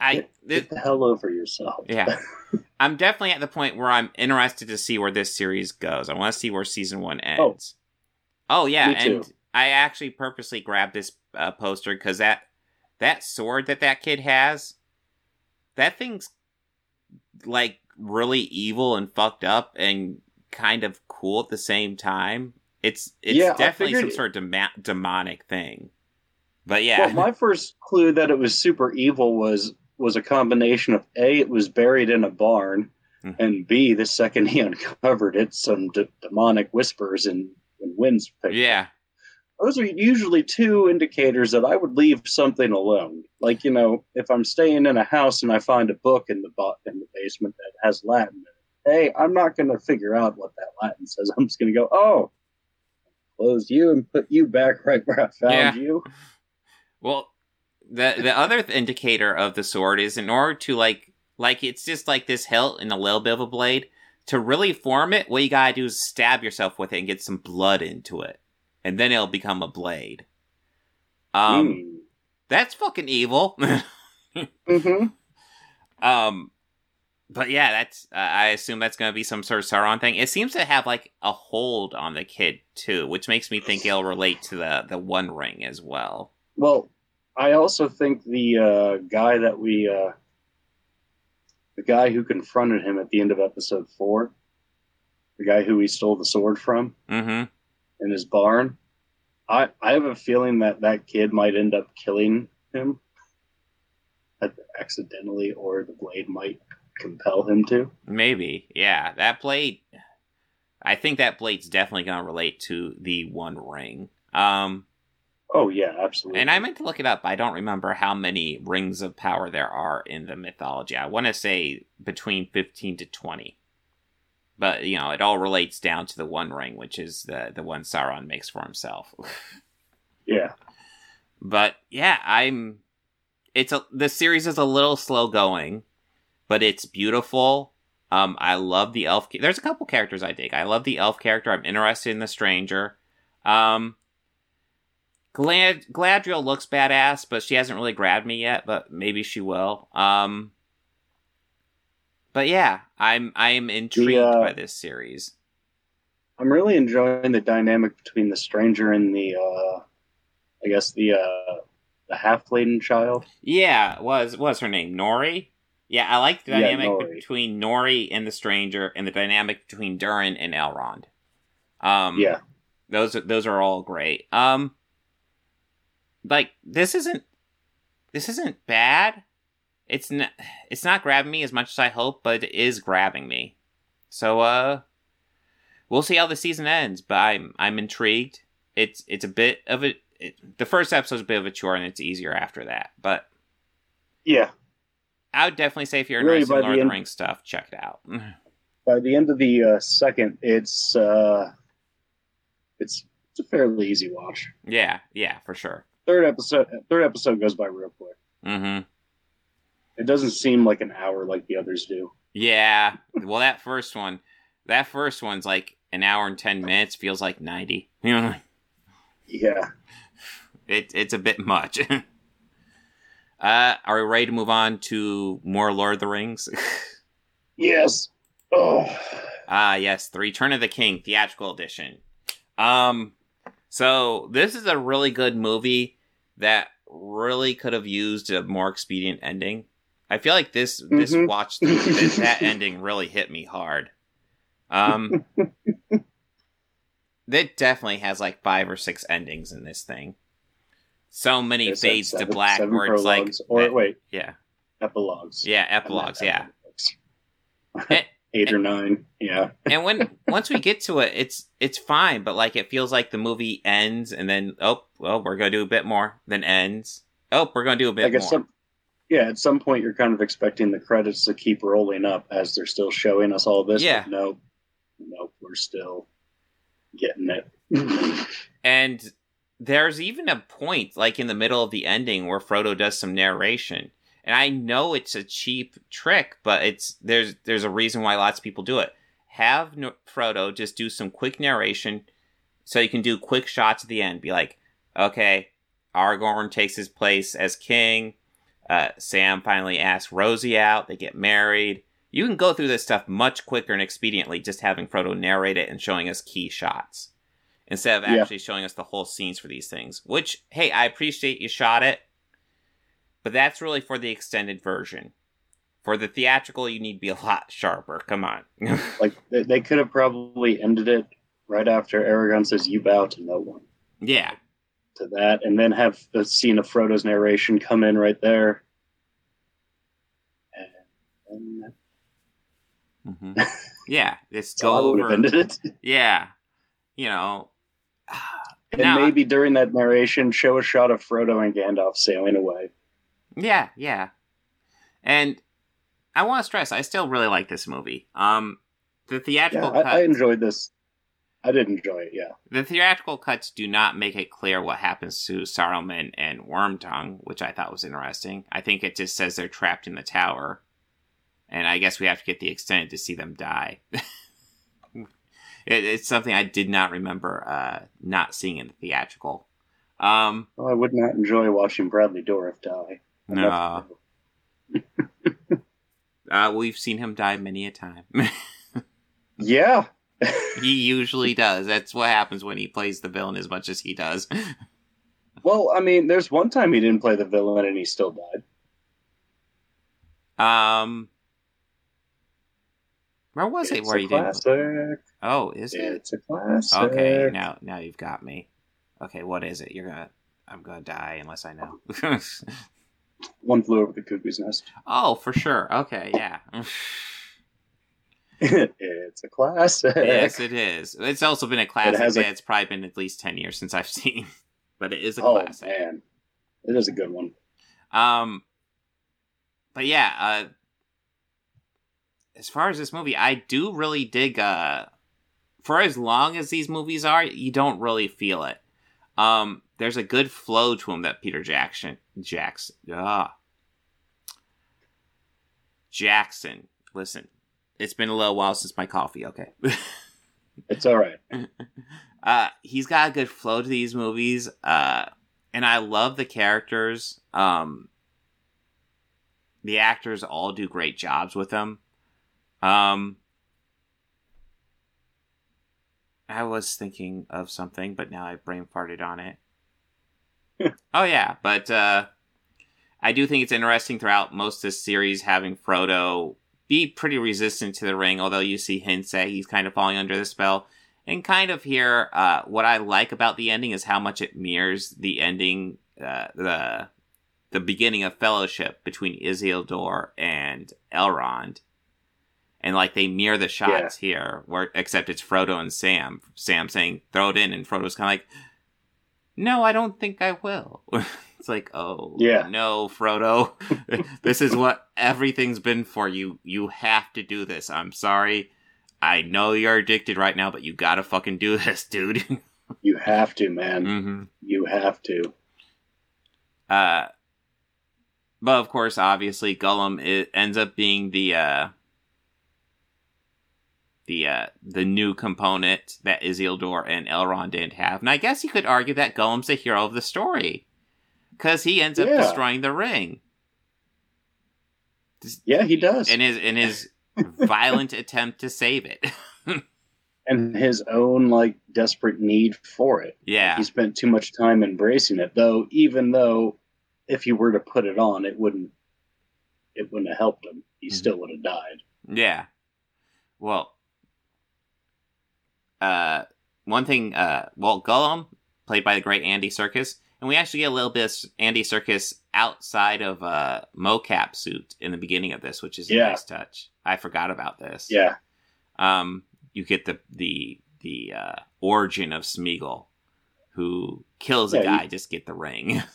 I Get, get the hell over yourself. yeah. *laughs* I'm definitely at the point where I'm interested to see where this series goes. I want to see where season one ends. Oh, yeah, Me too. and I actually purposely grabbed this uh, poster because that that sword that that kid has, that thing's like really evil and fucked up and kind of cool at the same time. It's it's Yeah, definitely some sort of dema- demonic thing. But yeah, Well, my first clue that it was super evil was was a combination of a it was buried in a barn, Mhm. and b the second *laughs* he uncovered it, some d- demonic whispers and, and winds. picked up. yeah, those are usually two indicators that I would leave something alone. Like you know, if I'm staying in a house and I find a book in the bo- in the basement that has Latin, in it, hey, I'm not going to figure out what that Latin says. I'm just going to go, oh, close you and put you back right where I found Yeah. you. Well, the the other th- indicator of the sword is in order to like like it's just like this hilt and a little bit of a blade. To really form it, what you gotta do is stab yourself with it and get some blood into it, and then it'll become a blade. Um, Mm. that's fucking evil. *laughs* mm-hmm. um, but yeah, that's uh, I assume that's gonna be some sort of Sauron thing. It seems to have like a hold on the kid too, which makes me think it'll relate to the the One Ring as well. Well, I also think the uh, guy that we, uh, the guy who confronted him at the end of episode four, the guy who he stole the sword from. Mm-hmm. in his barn. I I have a feeling that that kid might end up killing him accidentally, or the blade might compel him to. Maybe, yeah. That blade, I think that blade's definitely gonna relate to the One Ring. Um, Oh yeah, absolutely. and I meant to look it up. I don't remember how many rings of power there are in the mythology. I want to say between fifteen to twenty, but you know, it all relates down to the One Ring, which is the the one Sauron makes for himself. *laughs* yeah, but yeah, I'm. It's a the series is a little slow going, but it's beautiful. Um, I love the elf. There's a couple characters I dig. I love the elf character. I'm interested in the stranger. Um, Glad Galadriel looks badass, but she hasn't really grabbed me yet. But maybe she will. Um, but yeah, I'm I'm intrigued uh, by this series. I'm really enjoying the dynamic between the stranger and the, uh, I guess the uh, the halfling child. Yeah, was was her name Nori? Yeah, I like the Yeah, dynamic Nori. between Nori and the stranger, and the dynamic between Durin and Elrond. Um, Yeah, those are- those are all great. Um, like this isn't this isn't bad. It's not it's not grabbing me as much as I hope, but it is grabbing me. So uh, we'll see how the season ends. But I'm I'm intrigued. It's it's a bit of a it, the first episode's a bit of a chore, and it's easier after that. But yeah. I would definitely say if you're Really, interested in Lord the of the end- Rings stuff, check it out. *laughs* By the end of the uh, second, it's uh, it's it's a fairly easy watch. yeah, yeah, for sure. Third episode, third episode goes by real quick. hmm It doesn't seem like an hour like the others do. Yeah. Well, that first one, that first one's like an hour and ten minutes. Feels like ninety. You know, Yeah. it, it's a bit much. *laughs* uh, are we ready to move on to more Lord of the Rings? *laughs* Yes. Oh. Ah, yes, the Return of the King theatrical edition. Um, so this is a really good movie that really could have used a more expedient ending. I feel like this this Mhm. watch this, that *laughs* ending really hit me hard. Um, it definitely has like five or six endings in this thing. So many There's fades to black seven where it's like or that- wait, yeah epilogues. yeah epilogues yeah. Epilogues. Eight or nine. Yeah. and when *laughs* once we get to it, it's it's fine, but like it feels like the movie ends and then oh well we're gonna do a bit more, then ends. Oh, we're gonna do a bit Like more. some yeah, at some point you're kind of expecting the credits to keep rolling up as they're still showing us all this. Yeah. Nope, nope, we're still getting it. *laughs* And there's even a point, like in the middle of the ending, where Frodo does some narration. And I know it's a cheap trick, but it's there's there's a reason why lots of people do it. Have N- Frodo just do some quick narration, so you can do quick shots at the end. Be like, okay, Aragorn takes his place as king. Uh, Sam finally asks Rosie out. They get married. You can go through this stuff much quicker and expediently just having Frodo narrate it and showing us key shots instead of Yeah. actually showing us the whole scenes for these things. Which, hey, I appreciate you shot it, but that's really for the extended version. For the theatrical, you need to be a lot *laughs* sharper. Come on. *laughs* like they, they could have probably ended it right after Aragorn says, "You bow to no one." yeah. To that, and then have the scene of Frodo's narration come in right there. And, and *laughs* hmm Yeah. So go over. ended it. Yeah. You know. *sighs* And Now- maybe during that narration, show a shot of Frodo and Gandalf sailing away. Yeah, yeah. And I want to stress, I still really like this movie. Um, the Yeah, theatrical I. I enjoyed this. I did enjoy it. Yeah. The theatrical cuts do not make it clear what happens to Saruman and Wormtongue, which I thought was interesting. I think it just says they're trapped in the tower, and I guess we have to get the extended to see them die. *laughs* it, it's something I did not remember uh, not seeing in the theatrical. Um, Well, I would not enjoy watching Brad Dourif die. No, *laughs* uh, we've seen him die many a time. *laughs* Yeah. he *laughs* usually does. That's what happens when he plays the villain as much as he does. Well, I mean, there's one time he didn't play the villain and he still died. Um, where was it? Where a you didn't? Oh, is it? It's a classic. Okay, now now you've got me. Okay, what is it? You're gonna. I'm gonna die unless I know. One flew over the cuckoo's nest. oh, for sure. Okay, yeah. *laughs* it's a classic. yes, it is. It's also been a classic. has a- it's probably been at least ten years since I've *laughs* seen, but it is a oh classic. man, it is a good one. Um, but yeah, uh, as far as this movie, I do really dig. Uh, for as long as these movies are, you don't really feel it. Um, there's a good flow to him that Peter Jackson, Jackson, ah, Jackson. Listen, it's been a little while since my coffee. Okay. *laughs* It's all right. uh he's got a good flow to these movies uh and i love the characters um the actors all do great jobs with them um i was thinking of something but now i brain farted on it oh yeah but uh i do think it's interesting throughout most of this series having frodo be pretty resistant to the ring although you see hints that he's kind of falling under the spell and kind of here, uh, what I like about the ending is how much it mirrors the ending, uh, the the beginning of Fellowship between Isildur and Elrond, and like they mirror the shots here, where except it's Frodo and Sam. Sam saying "throw it in," and Frodo's kind of like, "No, I don't think I will." *laughs* it's like, oh Yeah. no, Frodo, *laughs* this is what everything's been for you. You have to do this. I'm sorry. I know you're addicted right now, but you gotta fucking do *laughs* this, dude. You have to, man. hmm You have to. Uh, but of course, obviously, Gollum it ends up being the uh, the uh, the new component that Isildur and Elrond didn't have, and I guess you could argue that Gollum's the hero of the story because he ends up Yeah. destroying the ring Yeah, he does. in his in his *laughs* violent attempt to save it. *laughs* and his own like desperate need for it. yeah, He spent too much time embracing it, though. Even though, if he were to put it on, it wouldn't. It wouldn't have helped him. He Mhm. still would have died. Yeah. Well, uh, one thing, uh, Walt Gollum, played by the great Andy Serkis, and we actually get a little bit of Andy Serkis outside of uh, mocap suit in the beginning of this, which is a Yeah. nice touch. I forgot about this. Yeah, Um, you get the the the uh, origin of Smeagol, who kills a guy you- just get the ring. *laughs*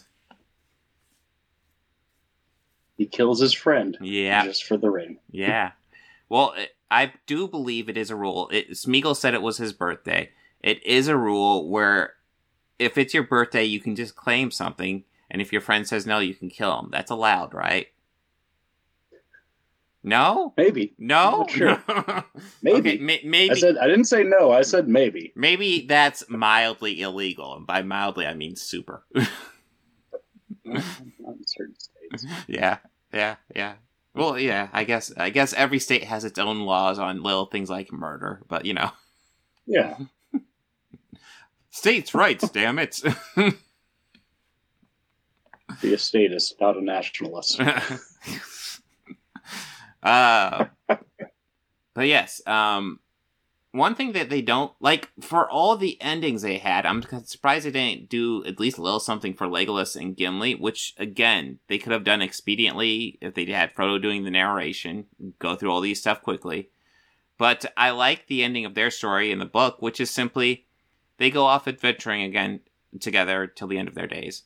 He kills his friend Yeah. just for the ring. Yeah. Well, it- I do believe it is a rule. It, Smeagol said it was his birthday. It is a rule where if it's your birthday, you can just claim something, and if your friend says no, you can kill him. That's allowed, right? No? Maybe. No? Sure. *laughs* Maybe. Okay, ma- maybe. I said I didn't say no. I said maybe. Maybe that's mildly illegal, and by mildly I mean super. *laughs* Not in certain states. yeah, yeah, yeah. Well, yeah. I guess I guess every state has its own laws on little things like murder, but you know, Yeah. *laughs* states' rights. damn it. Be a statist, not a nationalist. *laughs* uh, but yes, um, one thing that they don't like for all the endings they had, I'm surprised they didn't do at least a little something for Legolas and Gimli, which again they could have done expediently if they had Frodo doing the narration, go through all these stuff quickly. But I like the ending of their story in the book, which is simply they go off adventuring again together till the end of their days.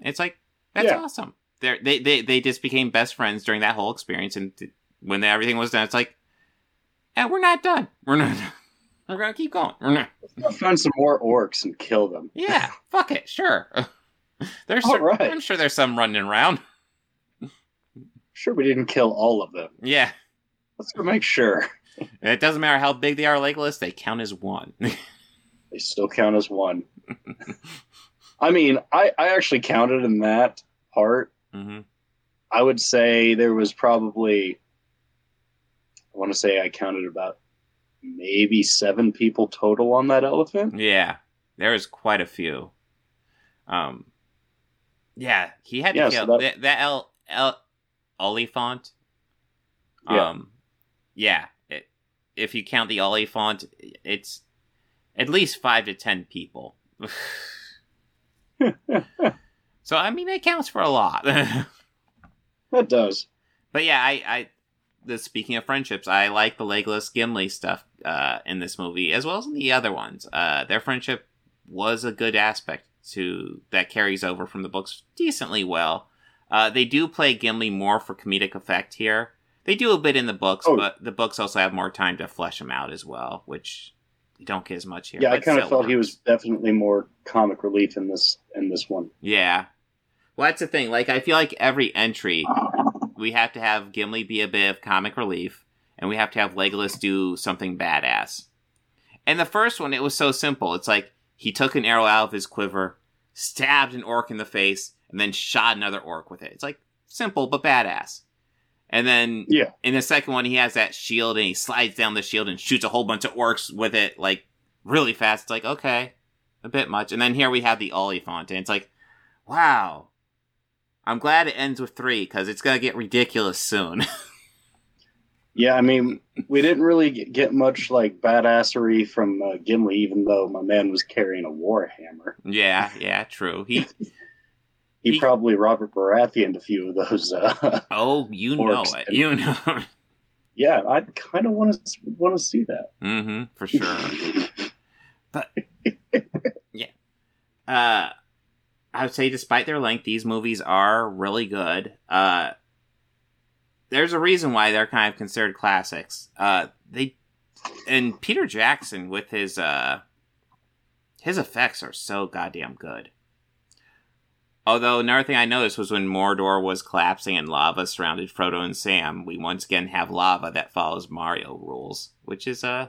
It's like that's Yeah. awesome. They're, they they they just became best friends during that whole experience, and when everything was done, it's like, yeah, we're not done. We're not. *laughs* We're gonna keep going. We're not. Let's find some more orcs and kill them. Yeah, *laughs* fuck it, sure. *laughs* There's, All cer- right. I'm sure there's some running around. Sure, we didn't kill all of them. Yeah, Let's go make sure. it doesn't matter how big they are, Legolas. They count as one. They still count as one. I mean, I, I actually counted in that part. hmm I would say there was probably, I want to say I counted about maybe seven people total on that elephant. Yeah, there was quite a few. Um, yeah, he had to Yeah, so kill that- that, that El, El Oliphant. Yeah. Um, yeah. It, if you count the Oliphant, it's at least five to ten people. *laughs* so I mean, it counts for a lot. *laughs* That does. But yeah, I, I the speaking of friendships, I like the Legolas Gimli stuff uh, in this movie as well as in the other ones. Uh, their friendship was a good aspect to that carries over from the books decently well. Uh, they do play Gimli more for comedic effect here. They do a bit in the books, Oh. but the books also have more time to flesh him out as well, which you don't get as much here. Yeah, I kind of felt he was definitely more comic relief in this in this one. Yeah. Well, that's the thing. Like, I feel like every entry, we have to have Gimli be a bit of comic relief, and we have to have Legolas do something badass. And the first one, it was so simple. It's like he took an arrow out of his quiver, stabbed an orc in the face, and then shot another orc with it. It's like simple but badass. And then Yeah. in the second one, he has that shield, and he slides down the shield and shoots a whole bunch of orcs with it, like really fast. It's like okay, a bit much. And then here we have the Oliphant, and it's like, wow. I'm glad it ends with three because it's gonna get ridiculous soon. *laughs* Yeah, I mean, we didn't really get- much like badassery from uh, Gimli, even though my man was carrying a warhammer. yeah, yeah, true. He, *laughs* He, He- probably Robert Baratheon a few of those. Uh, *laughs* oh, you know it, and- you know. yeah, I kind of want to want to see that. mm-hmm, for sure. But yeah, uh, I would say despite their length, these movies are really good. Uh, there's a reason why they're kind of considered classics. Uh, they and Peter Jackson with his uh his effects are so goddamn good. Although another thing I noticed was when Mordor was collapsing and lava surrounded Frodo and Sam, we once again have lava that follows Mario rules, which is uh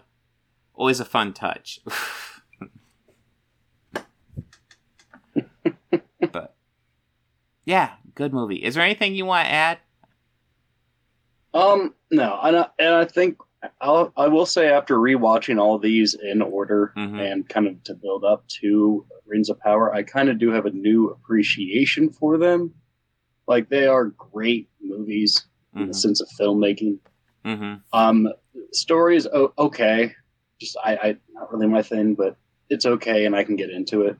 always a fun touch. *laughs* yeah, good movie. Is there anything you want to add? Um, no, and I, and I think I'll, I will say after rewatching all these in order Mhm. and kind of to build up to Rings of Power, I kind of do have a new appreciation for them. Like they are great movies in the sense of filmmaking. Mm-hmm. Um, stories okay, just I, I not really my thing, but it's okay, and I can get into it.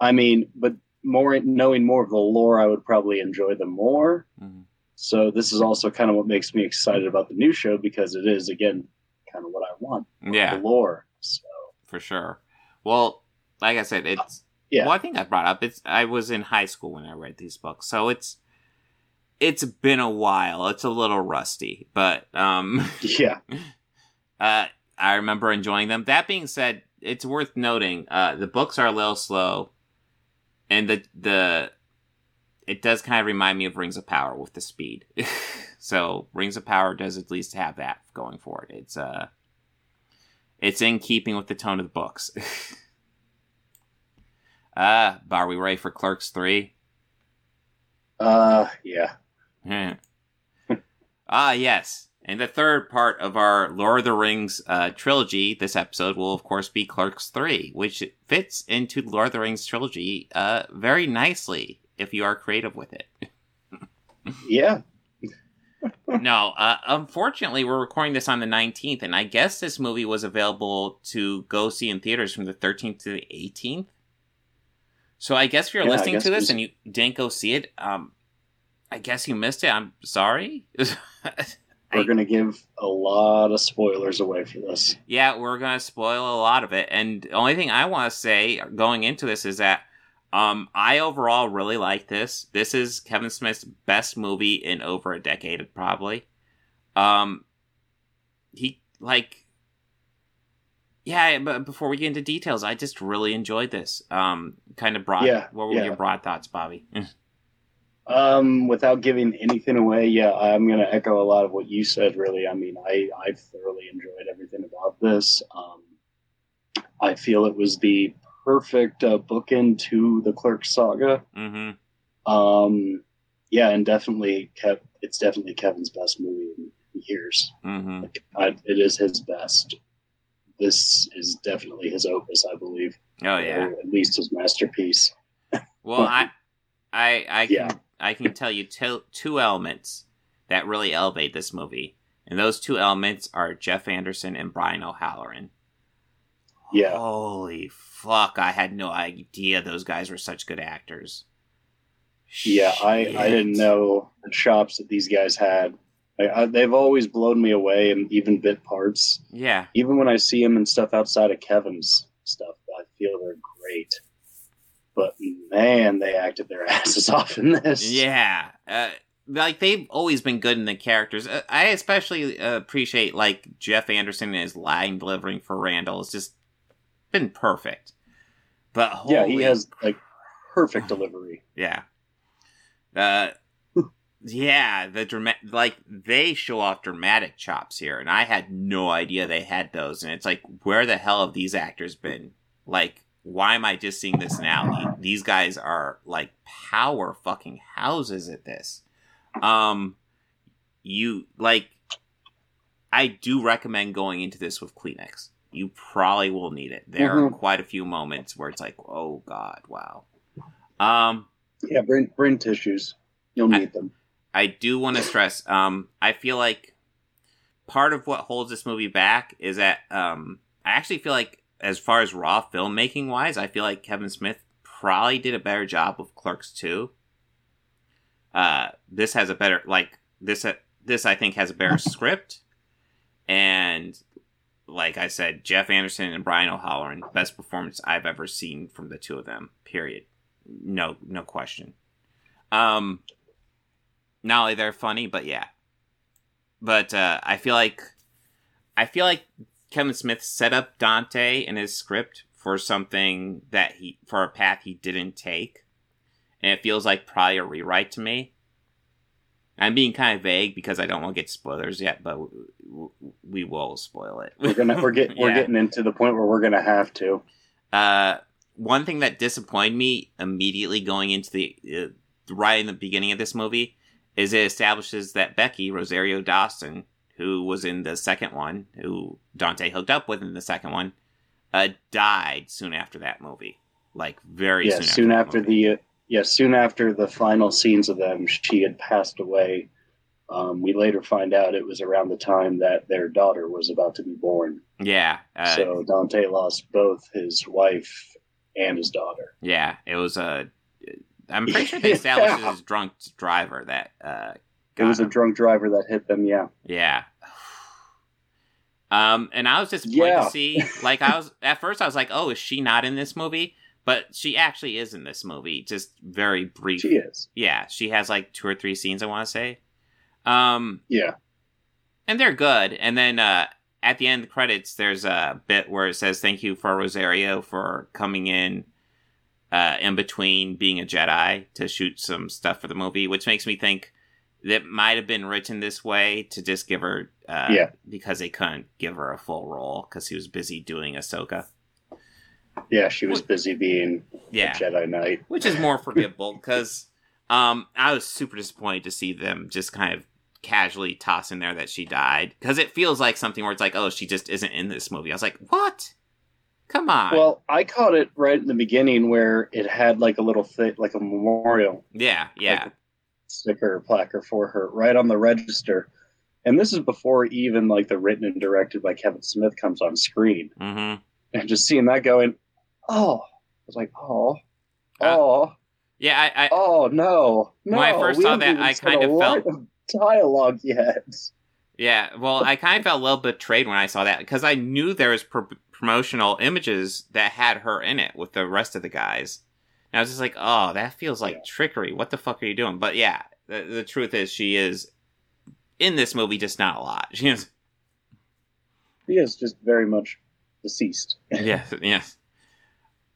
I mean, but more knowing more of the lore, I would probably enjoy them more. Mhm. So this is also kind of what makes me excited about the new show because it is again kind of what I want. Yeah. The lore. So for sure. Well, like I said, it's Yeah. Well, I think I brought up it's. I was in high school when I read these books, so it's it's been a while. It's a little rusty, but um, *laughs* yeah. Uh, I remember enjoying them. That being said, it's worth noting uh, the books are a little slow, and the the it does kind of remind me of Rings of Power with the speed. *laughs* so Rings of Power does at least have that going for it. It's uh, it's in keeping with the tone of the books. *laughs* uh, are we ready for Clerks three? Uh, yeah. *laughs* ah, yes. And the third part of our Lord of the Rings uh, trilogy, this episode will, of course, be Clerks 3, which fits into the Lord of the Rings trilogy uh, very nicely if you are creative with it. *laughs* yeah. no, uh, unfortunately, we're recording this on the 19th, and I guess this movie was available to go see in theaters from the 13th to the 18th. So I guess if you're yeah, listening to this and you didn't go see it, um, I guess you missed it. I'm sorry. *laughs* We're going to give a lot of spoilers away for this. Yeah, we're going to spoil a lot of it. And the only thing I want to say going into this is that um, I overall really like this. This is Kevin Smith's best movie in over a decade, probably. Um, he, like, yeah, but before we get into details, I just really enjoyed this. Um, kind of broad. Yeah, what were yeah. your broad thoughts, Bobby? *laughs* Um, without giving anything away, yeah, I'm going to echo a lot of what you said. Really, I mean, I I thoroughly enjoyed everything about this. Um, I feel it was the perfect uh, bookend to the Clerk saga. Mm-hmm. Um, yeah, and definitely kept. It's definitely Kevin's best movie in years. Mm-hmm. Like, I, it is his best. This is definitely his opus, I believe. Oh yeah, or at least his masterpiece. Well, I, I, I can Yeah. I can tell you two, two elements that really elevate this movie, and those two elements are Jeff Anderson and Brian O'Halloran. Yeah. Holy fuck! I had no idea those guys were such good actors. Yeah, I, I didn't know the chops that these guys had. I, I, they've always blown me away in even bit parts. Yeah, Even when I see them and stuff outside of Kevin's stuff, I feel they're great. But man, they acted their *laughs* asses off in this. yeah. Uh, like they've always been good in the characters. Uh, I especially uh, appreciate like Jeff Anderson and his line delivering for Randal. It's just been perfect. But holy yeah, he has like perfect delivery. Yeah. Uh, yeah, the dramatic, like they show off dramatic chops here, and I had no idea they had those. And it's like, where the hell have these actors been? Like, why am I just seeing this now? These guys are like power fucking houses at this. Um, you like, I do recommend going into this with Kleenex. You probably will need it. There are Mhm. quite a few moments where it's like, oh god, wow. Um, Yeah, bring bring tissues. You'll need them. I do want to stress. Um, I feel like part of what holds this movie back is that um, I actually feel like, as far as raw filmmaking wise, I feel like Kevin Smith probably did a better job with Clerks two. Uh, this has a better like this. Uh, this I think has a better *laughs* script, and like I said, Jeff Anderson and Brian O'Halloran, best performance I've ever seen from the two of them. Period. No, no question. Um, not only they're funny, but yeah. But uh, I feel like I feel like Kevin Smith set up Dante in his script for something that he for a path he didn't take, and it feels like probably a rewrite to me. I'm being kind of vague because I don't want to get spoilers yet, but we will spoil it. We're gonna we're getting *laughs* we're getting into the point where we're gonna have to. Uh, one thing that disappointed me immediately going into the uh, right in the beginning of this movie is it establishes that Becky Rosario Dawson, who was in the second one, who Dante hooked up with in the second one, uh, died soon after that movie. Like very yeah, soon. soon after, after the uh, yeah soon after the final scenes of them, she had passed away. Um, we later find out it was around the time that their daughter was about to be born. Yeah. Uh, so Dante lost both his wife and his daughter. Yeah, it was a. I'm pretty sure they established it as *laughs* drunk driver that. Uh, It got was a drunk driver that hit them. Yeah, Yeah. Um, and I was just Yeah. to see. Like, I was at first, I was like, "Oh, is she not in this movie?" but she actually is in this movie, just very brief. She is. Yeah, she has like two or three scenes. I want to say. Um, Yeah. and they're good. And then uh, at the end of the credits, there's a bit where it says thank you for Rosario for coming in uh, in between being a Jedi to shoot some stuff for the movie, which makes me think that might have been written this way to just give her, uh, Yeah. because they couldn't give her a full role because he was busy doing Ahsoka. Yeah, she was busy being Yeah. Jedi Knight. which is more forgivable because um, I was super disappointed to see them just kind of casually toss in there that she died because it feels like something where it's like, oh, she just isn't in this movie. I was like, what? Come on. Well, I caught it right in the beginning where it had like a little thing, like a memorial yeah, yeah, sticker or placard for her right on the register. And this is before even like the written and directed by Kevin Smith comes on screen. mm-hmm. And just seeing that going, oh, I was like, oh, Uh, oh, yeah. I, I oh no, no. When I first saw that, I kind of felt- of dialogue yet. yeah. Well, I kind of felt a little betrayed when I saw that because I knew there was pro- promotional images that had her in it with the rest of the guys. And I was just like, oh, that feels like Yeah. trickery. What the fuck are you doing? But yeah, the, the truth is, she is in this movie, just not a lot. *laughs* She is. He is just very much deceased. *laughs* yes, yes.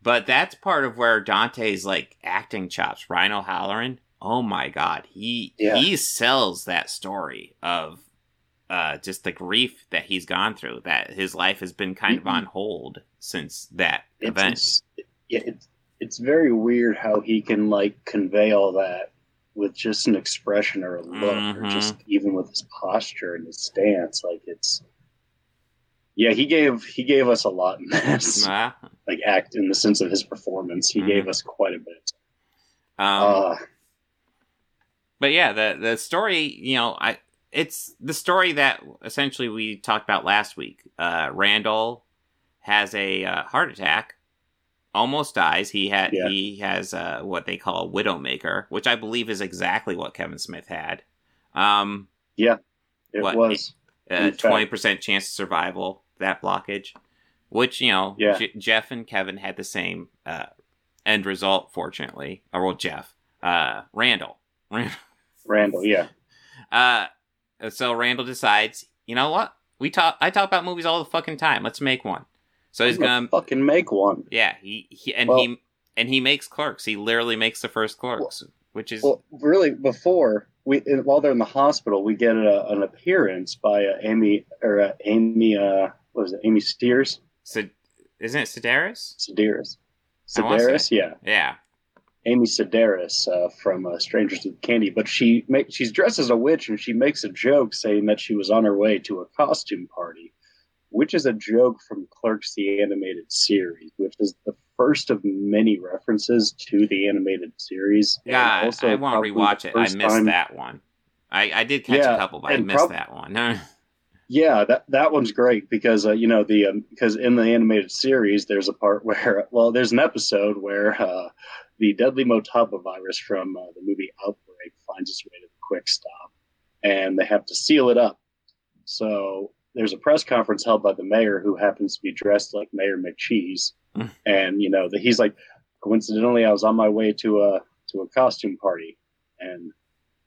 But that's part of where Dante's like acting chops. Ryan O'Halloran, oh my god, he Yeah. he sells that story of uh, just the grief that he's gone through. That his life has been kind of Mhm. on hold since that It's, event. it's, yeah, it's it's very weird how he can like convey all that with just an expression or a look, or Mhm. just even with his posture and his stance. Like it's, yeah, he gave he gave us a lot in this. Uh, like act in the sense of his performance, he Mhm. gave us quite a bit. um, Uh, but yeah, the the story, you know, I it's the story that essentially we talked about last week. Uh, Randal has a uh, heart attack, almost dies. He had Yeah. he has uh, what they call a widowmaker, which I believe is exactly what Kevin Smith had. Um, yeah, it what, was. Twenty percent chance of survival that blockage, which you know Yeah. J- Jeff and Kevin had the same uh, end result. Fortunately, or well, Jeff, uh, Randal. Randal *laughs* Randal, yeah. uh, so Randal decides, you know what? We talk. I talk about movies all the fucking time. Let's make one. So he's I'm gonna gonna, fucking make one. yeah. He, he and Well- he and he makes Clerks. He literally makes the first Clerks, which is Well, really, before we while they're in the hospital, we get a, an appearance by uh, Amy or uh, Amy. Uh, what was it? Amy Steers, Sed- isn't it Sedaris? Sedaris, Sedaris, yeah. Yeah, Amy Sedaris uh, from uh, Strangers with Candy, but she make, she's dressed as a witch and she makes a joke saying that she was on her way to a costume party, which is a joke from Clerks the animated series, which is the first of many references to the animated series. yeah. also I want to rewatch it. I missed time- that one. I I did catch Yeah, a couple, but I missed prob- that one. *laughs* Yeah, that that one's great because uh, you know the um, because in the animated series there's a part *laughs* where well there's an episode where uh, the deadly Motaba virus from uh, the movie Outbreak finds its way to the Quick Stop, and they have to seal it up. So there's a press conference held by the mayor who happens to be dressed like Mayor McCheese, Mm. and you know that he's like coincidentally I was on my way to a to a costume party, and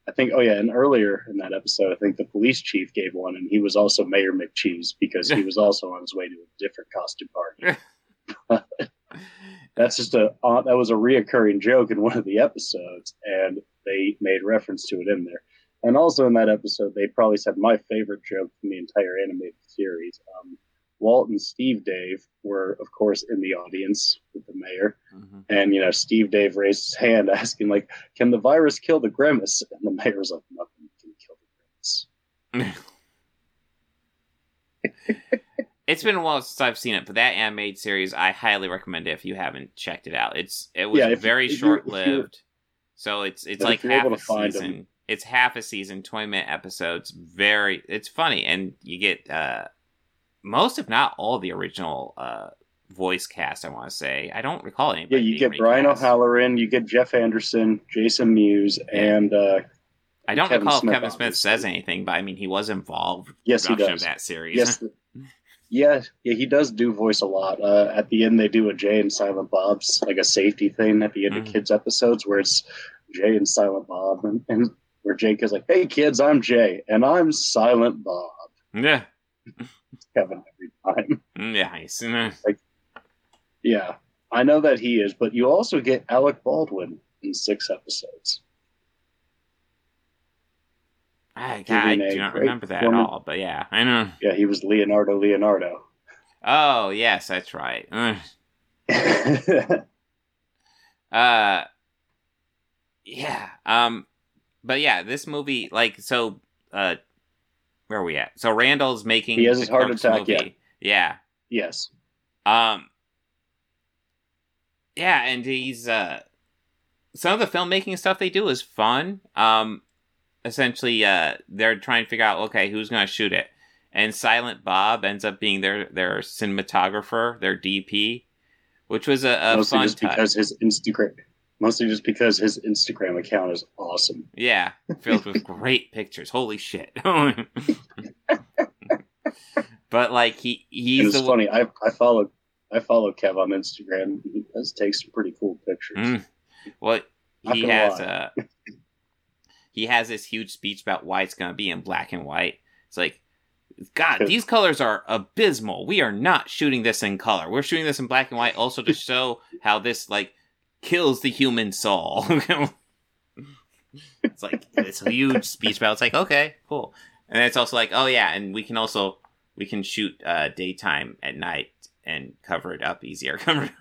I think, oh yeah, and earlier in that episode, I think the police chief gave one, and he was also Mayor McCheese because he was also on his way to a different costume party. *laughs* That's just a uh, that was a reoccurring joke in one of the episodes, and they made reference to it in there. And also in that episode, they probably said my favorite joke from the entire animated series. Um, Walt and Steve Dave were, of course, in the audience with the mayor, Mhm. and you know, Steve Dave raised his hand, *laughs* asking like, "Can the virus kill the grimace?" And the mayor's like, "Nothing can kill the grimace." *laughs* It's been a while since I've seen it, but that animated series, I highly recommend it if you haven't checked it out. It's it was Yeah, if- very if you- if short lived, so it's it's like half able a to find 'em- season. It's half a season, twenty minute episodes. Very, it's funny, and you get uh most, if not all, the original uh voice cast. I want to say I don't recall anybody. Yeah, you get Brian. O'Halloran, you get Jeff Anderson, Jason Mewes, and uh, I don't Kevin recall Smith, if Kevin Smith obviously. says anything, but I mean he was involved. with Yes, he does. Of that series. yes, *laughs* Yeah, yeah, he does do voice a lot. Uh, at the end, they do a Jay and Silent Bob's like a safety thing at the end Mhm. of kids episodes where it's Jay and Silent Bob, and, and where Jake is like, "Hey kids, I'm Jay, and I'm Silent Bob." Yeah. *laughs* Kevin every time. Nice. *laughs* Mm. Yeah, I know that he is, but you also get Alec Baldwin in six episodes. I, I do not remember that at all, but yeah, I know. Yeah, he was Leonardo Leonardo. Oh, yes, that's right. *laughs* Uh, yeah. Um, but yeah, this movie, like, so, uh, where are we at? So Randal's making He has his heart attack, movie. Yeah. yes, Um. Yeah, and he's uh, some of the filmmaking stuff they do is fun. Um, essentially, uh, they're trying to figure out okay who's going to shoot it, and Silent Bob ends up being their their cinematographer, their DP, which was a, a mostly fun just touch. because his Instagram, mostly just because his Instagram account is awesome. Yeah, filled with *laughs* great pictures. Holy shit! *laughs* but like he he's it's the funny. I I follow I follow Kev on Instagram. He does take some pretty cool pictures. Mm. Well, Not he has lie. uh he has this huge speech about why it's gonna be in black and white. It's like, God, these colors are abysmal. We are not shooting this in color. We're shooting this in black and white, also to show how this like kills the human soul. *laughs* it's like this huge speech about. It's like okay, cool, and it's also like, oh yeah, and we can also we can shoot uh, daytime at night and cover it up easier. *laughs*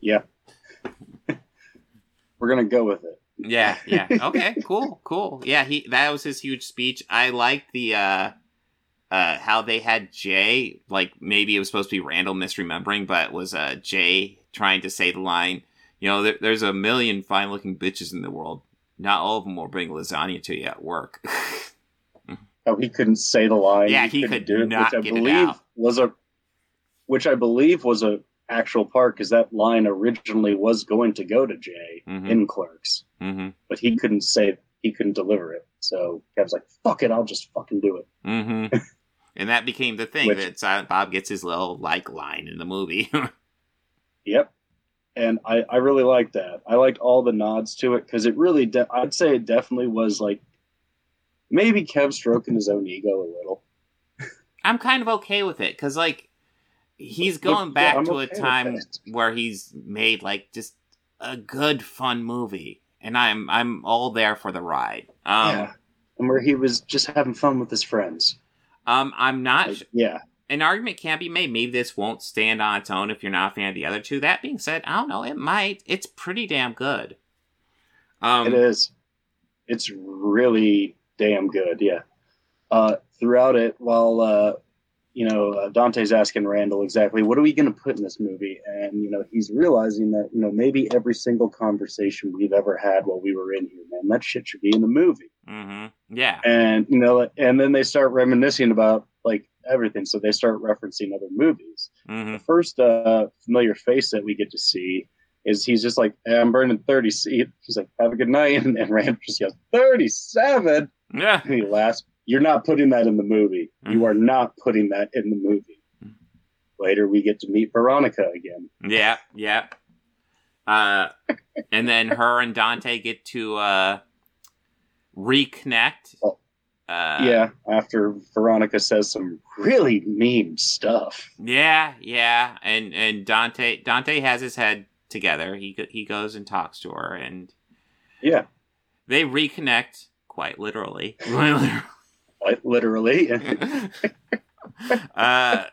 Yeah, *laughs* we're gonna go with it. Yeah, yeah. Okay, cool, cool. Yeah, he that was his huge speech. I liked the uh uh how they had Jay, like maybe it was supposed to be Randal misremembering, but it was uh Jay trying to say the line, you know, there, there's a million fine looking bitches in the world. Not all of them will bring lasagna to you at work. How *laughs* he couldn't say the line. Yeah, he couldn't could do it, not which I get it believe out. was a, which I believe was a actual part because that line originally was going to go to Jay Mhm. in Clerks, mm-hmm. but he couldn't say he couldn't deliver it. So Kev's like, "Fuck it, I'll just fucking do it." Mm-hmm. *laughs* and that became the thing Which- that Silent Bob gets his little like line in the movie. *laughs* Yep. And I, I really liked that. I liked all the nods to it because it really, de- I'd say it definitely was like maybe Kev stroking his own ego a little. I'm kind of okay with it because like he's going yeah, back I'm to okay a time where he's made like just a good fun movie, and I'm I'm all there for the ride. Um, yeah. And where he was just having fun with his friends. Um, I'm not. Like, yeah. An argument can be made. Maybe this won't stand on its own if you're not a fan of the other two. That being said, I don't know. It might. It's pretty damn good. Um, it is. It's really damn good. Yeah. Uh, throughout it, while uh, you know uh, Dante's asking Randal exactly what are we going to put in this movie, and you know he's realizing that you know maybe every single conversation we've ever had while we were in here, man, that shit should be in the movie. Mhm. Yeah. and you know and then they start reminiscing about like everything. So they start referencing other movies. Hmm the first uh familiar face that we get to see is he's just like hey, i'm burning 30 seat he's like have a good night. *laughs* And, and rand just goes 37 Yeah. and he laughs. You're not putting that in the movie. You are not putting that in the movie. Later we get to meet veronica again. Yeah, yeah. Uh, and then her and Dante get to uh, reconnect. Oh. Uh, yeah after veronica says some really mean stuff yeah, yeah. And and Dante Dante has his head together. He he goes and talks to her, and yeah they reconnect quite literally. *laughs* like literally *laughs* uh,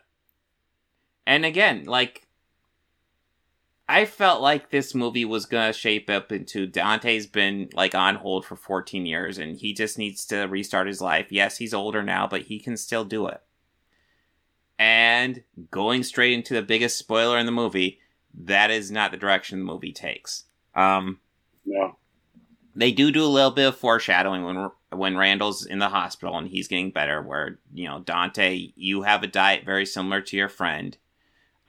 and again, like I felt like this movie was gonna shape up into Dante's been like on hold for 14 years, and he just needs to restart his life. Yes, he's older now, but he can still do it. And going straight into the biggest spoiler in the movie, that is not the direction the movie takes. Um, no they do do a little bit of foreshadowing when when Randal's in the hospital and he's getting better. Where you know Dante, you have a diet very similar to your friend.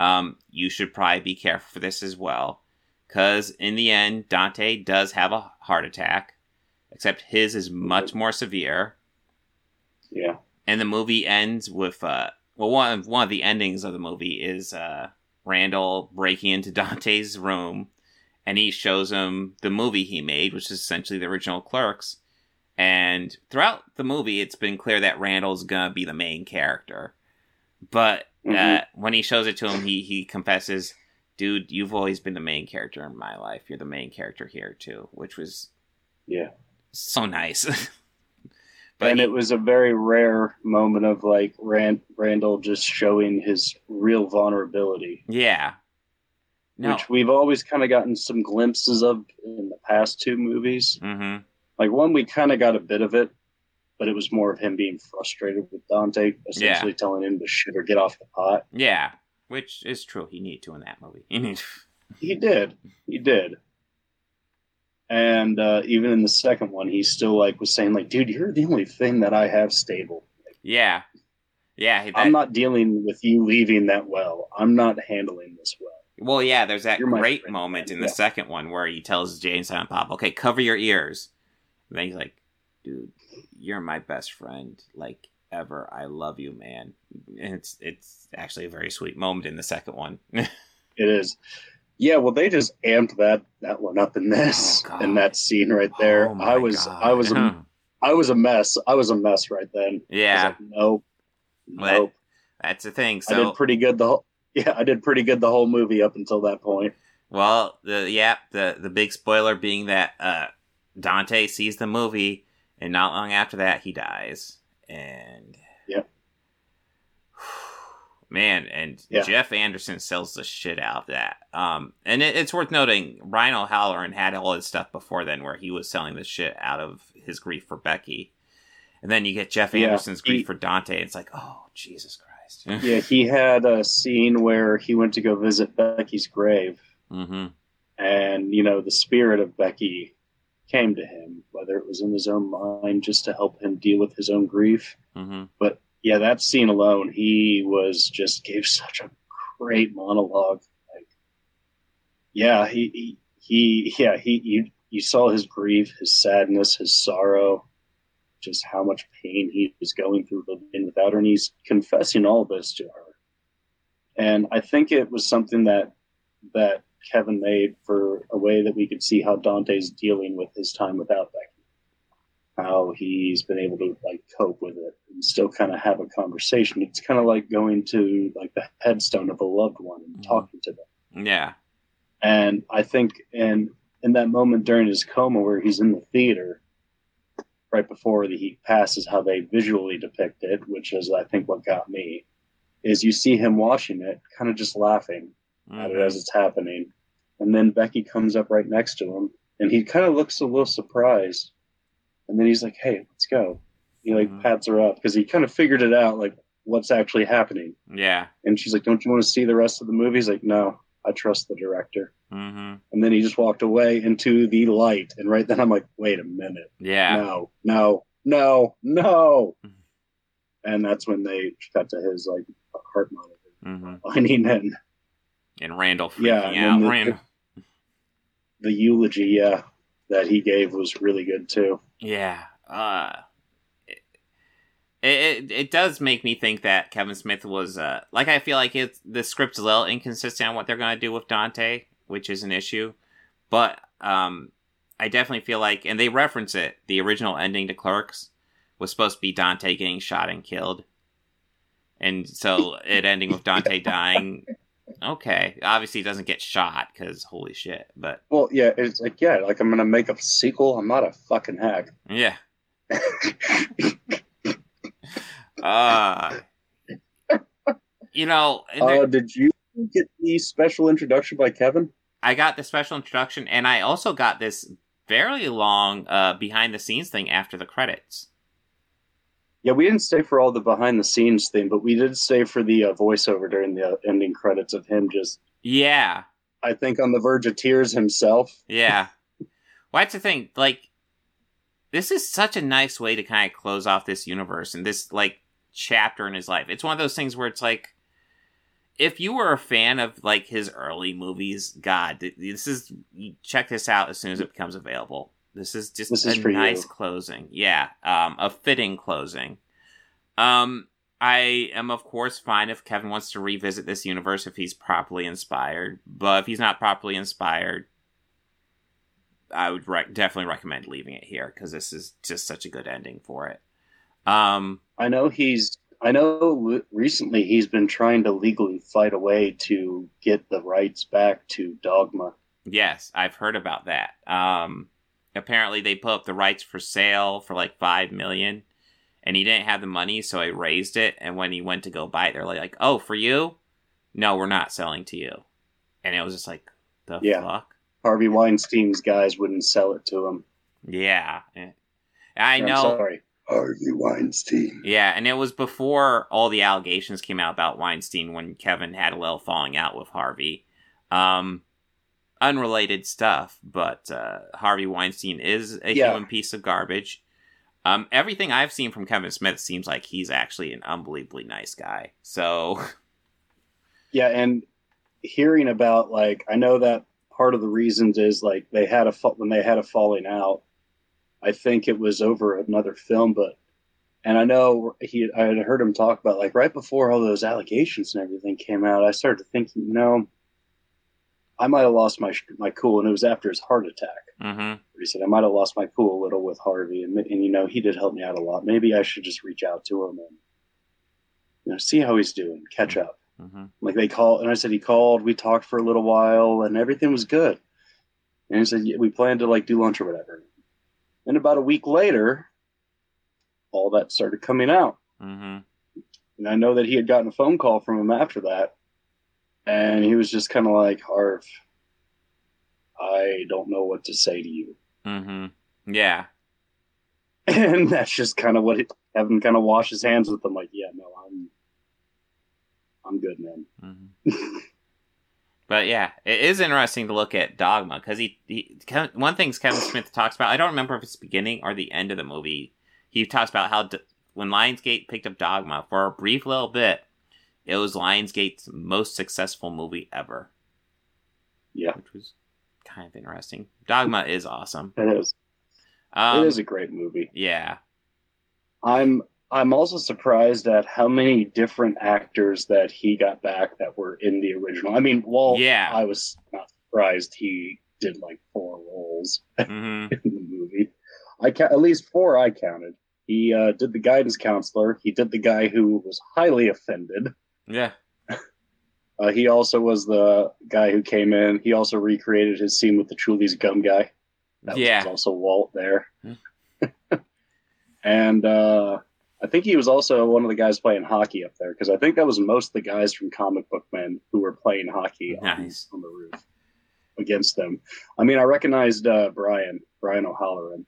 Um, you should probably be careful for this as well, because in the end, Dante does have a heart attack, except his is much more severe. yeah And the movie ends with uh, well, one of, one of the endings of the movie is uh, Randal breaking into *laughs* Dante's room, and he shows him the movie he made, which is essentially the original Clerks. And throughout the movie, it's been clear that Randal's gonna be the main character. But uh, Mhm. when he shows it to him, he he confesses, "Dude, you've always been the main character in my life. You're the main character here too," which was Yeah. so nice. *laughs* and he- it was a very rare moment of like Rand- Randal just showing his real vulnerability, yeah, no, which we've always kind of gotten some glimpses of in the past two movies. hmm Like one, we kind of got a bit of it, but it was more of him being frustrated with Dante, essentially telling him to shit or get off the pot. yeah, which is true. He needed to in that movie. He *laughs* needed- He did, he did. And uh, even in the second one, he still like was saying like, "Dude, you're the only thing that I have stable. yeah, yeah. That, I'm not dealing with you leaving that well. I'm not handling this well." Well, yeah, there's that great friend, moment in the Yeah. second one where he tells Jay and Silent Bob, "Okay, cover your ears." And then he's like, "Dude, you're my best friend, like ever. I love you, man." And it's it's actually a very sweet moment in the second one. *laughs* It is. Yeah, well, they just amped that that one up in this Oh, *laughs* in that scene right there. Oh, I was God. I was a, *laughs* I was a mess. I was a mess right then. Yeah, like, nope, Well, nope. that's the thing. I did pretty good the whole. Yeah, I did pretty good the whole movie up until that point. well, the yeah, the the big spoiler being that uh, Dante sees the movie, and not long after that, he dies. And Yep. *sighs* man, and Yeah. Jeff Anderson sells the shit out of that. Um, and it, it's worth noting, Brian O'Halloran had all his stuff before then, where he was selling the shit out of his grief for Becky, and then you get Jeff Yeah, Anderson's he- grief for Dante. It's like, oh Jesus Christ. *laughs* Yeah, he had a scene where he went to go visit Becky's grave, hmm and you know the spirit of Becky came to him, whether it was in his own mind just to help him deal with his own grief. hmm But yeah, that scene alone, he was just gave such a great monologue. Like, yeah, he he, he yeah he you you saw his grief, his sadness, his sorrow, just how much pain he was going through living without her, and he's confessing all this to her. And I think it was something that that Kevin made for a way that we could see how Dante's dealing with his time without Becky how he's been able to like cope with it and still kind of have a conversation. It's kind of like going to like the headstone of a loved one and Mhm. talking to them. Yeah. And I think in in that moment during his coma where he's in the theater, right before the, he passes, how they visually depict it, which is I think what got me, is you see him watching it, kind of just laughing at it as it's happening, and then Becky comes up right next to him, and he kind of looks a little surprised, and then he's like, "Hey, let's go." He like Mhm. pats her up because he kind of figured it out, like what's actually happening. Yeah. And she's like, "Don't you want to see the rest of the movie?" He's like, "No, I trust the director." hmm And then he just walked away into the light, and right then I'm like, "Wait a minute, Yeah. no, no, no, no!" Mhm. And that's when they cut to his like heart monitor hmm lining in. And Randal freaking Yeah, and out. the- Randal. the eulogy yeah that he gave was really good too Yeah. Uh, it, it it does make me think that Kevin Smith was uh like I feel like it's the script's a little inconsistent on what they're going to do with Dante, which is an issue. But um, I definitely feel like, and they reference it. The original ending to Clerks was supposed to be Dante getting shot and killed, and so it ending with Dante *laughs* dying. Okay, obviously he doesn't get shot because holy shit. But well yeah it's like yeah like i'm gonna make a sequel? I'm not a fucking hack. *laughs* Yeah, *laughs* uh you know and there- uh, did you get the special introduction by kevin? I got the special introduction and i also got this fairly long uh behind the scenes thing after the credits yeah we didn't stay for all the behind the scenes thing but we did stay for the uh, voiceover during the uh, ending credits of him just yeah. I think on the verge of tears himself. Yeah. *laughs* Well that's the thing like this is such a nice way to kind of close off this universe and this like chapter in his life. It's one of those things where it's like if you were a fan of like his early movies god this is check this out as soon as it becomes available this is just This is a for you. nice closing yeah um a fitting closing um I am, of course, fine if Kevin wants to revisit this universe if he's properly inspired. But if he's not properly inspired, I would rec- definitely recommend leaving it here because this is just such a good ending for it. Um, I know he's. I know recently he's been trying to legally fight away to get the rights back to Dogma. Yes, I've heard about that. Um, apparently, they put up the rights for sale for like five million, and he didn't have the money, so he raised it. And when he went to go buy it, they're like, "Oh, for you? No, we're not selling to you." And it was just like, "The yeah. fuck." Harvey Weinstein's guys wouldn't sell it to him. Yeah, I know. I'm sorry. Harvey Weinstein. Yeah, and it was before all the allegations came out about Weinstein when Kevin had a little falling out with Harvey. Um, unrelated stuff, but uh, Harvey Weinstein is a Yeah. human piece of garbage. Um, everything I've seen from Kevin Smith seems like he's actually an unbelievably nice guy. So, *laughs* Yeah, and hearing about like I know that part of the reasons is like they had a when they had a falling out. I think it was over another film, but and I know he I had heard him talk about like right before all those allegations and everything came out. I started to thinking, you know, I might have lost my my cool, and it was after his heart attack. mhm. He said I might have lost my cool a little with Harvey, and and you know he did help me out a lot. Maybe I should just reach out to him and you know see how he's doing, catch up. Mhm. Like they called, and I said he called. We talked for a little while, and everything was good. And he said yeah, we planned to like do lunch or whatever. And about a week later, all that started coming out. Mhm. And I know that he had gotten a phone call from him after that, and he was just kind of like, "Harv, I don't know what to say to you." Mhm. Yeah. *laughs* and that's just kind of what it, Evan kind of washes hands with them, like, "Yeah, no, I'm, I'm good, man." Mhm. *laughs* But yeah, it is interesting to look at Dogma because he, he one thing Kevin *coughs* Smith talks about. I don't remember if it's the beginning or the end of the movie. He talks about how d- when Lionsgate picked up Dogma for a brief little bit, it was Lionsgate's most successful movie ever, Yeah, which was kind of interesting. Dogma is awesome. it is. Um, it is a great movie. yeah, I'm I'm also surprised at how many different actors that he got back that were in the original. I mean, well, Yeah. I was not surprised he did like four roles hmm *laughs* in the movie. I ca- at least four I counted. He uh, did the guidance counselor. He did the guy who was highly offended. Yeah, Uh, he also was the guy who came in. He also recreated his scene with the Chewlies gum guy. That Yeah. was also Walt there. Hmm. *laughs* and uh, I think he was also one of the guys playing hockey up there because I think that was most of the guys from Comic Book Men who were playing hockey on, Nice. on the roof against them. I mean, I recognized uh, Brian, Brian O'Halloran,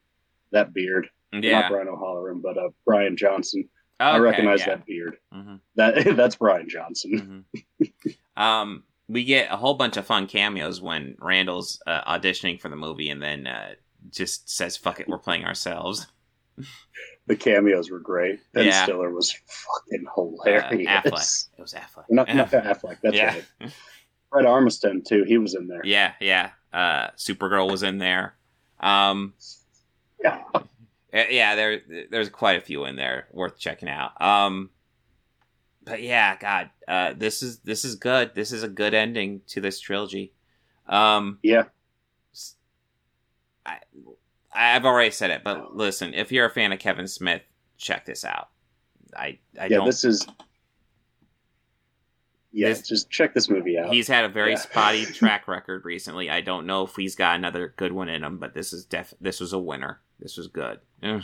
that beard. Not yeah. Brian O'Halloran, but uh, Bryan Johnson. I recognize yeah. that beard. Mhm. That *laughs* That's Bryan Johnson. Um, we get a whole bunch of fun cameos when Randal's uh, auditioning for the movie, and then uh, just says, "Fuck it, we're playing ourselves." *laughs* The cameos were great. Ben Yeah. Stiller was fucking Uh, hilarious. Affleck. It was Affleck. Not, not *laughs* Affleck. That's yeah. right. Fred Armisen too. He was in there. Yeah, yeah. Uh, Supergirl was in there. Um, Yeah. Uh, yeah, there, there's quite a few in there worth checking out. Um, but yeah, God, uh, this is this is good. This is a good ending to this trilogy. Um, Yeah. I, I've already said it, but listen, if you're a fan of Kevin Smith, check this out. I, I yeah. don't. This is. Yeah, This- just check this movie out. He's had a very Yeah. spotty *laughs* track record recently. I don't know if he's got another good one in him, but this is def. This was a winner. This was good. Ugh.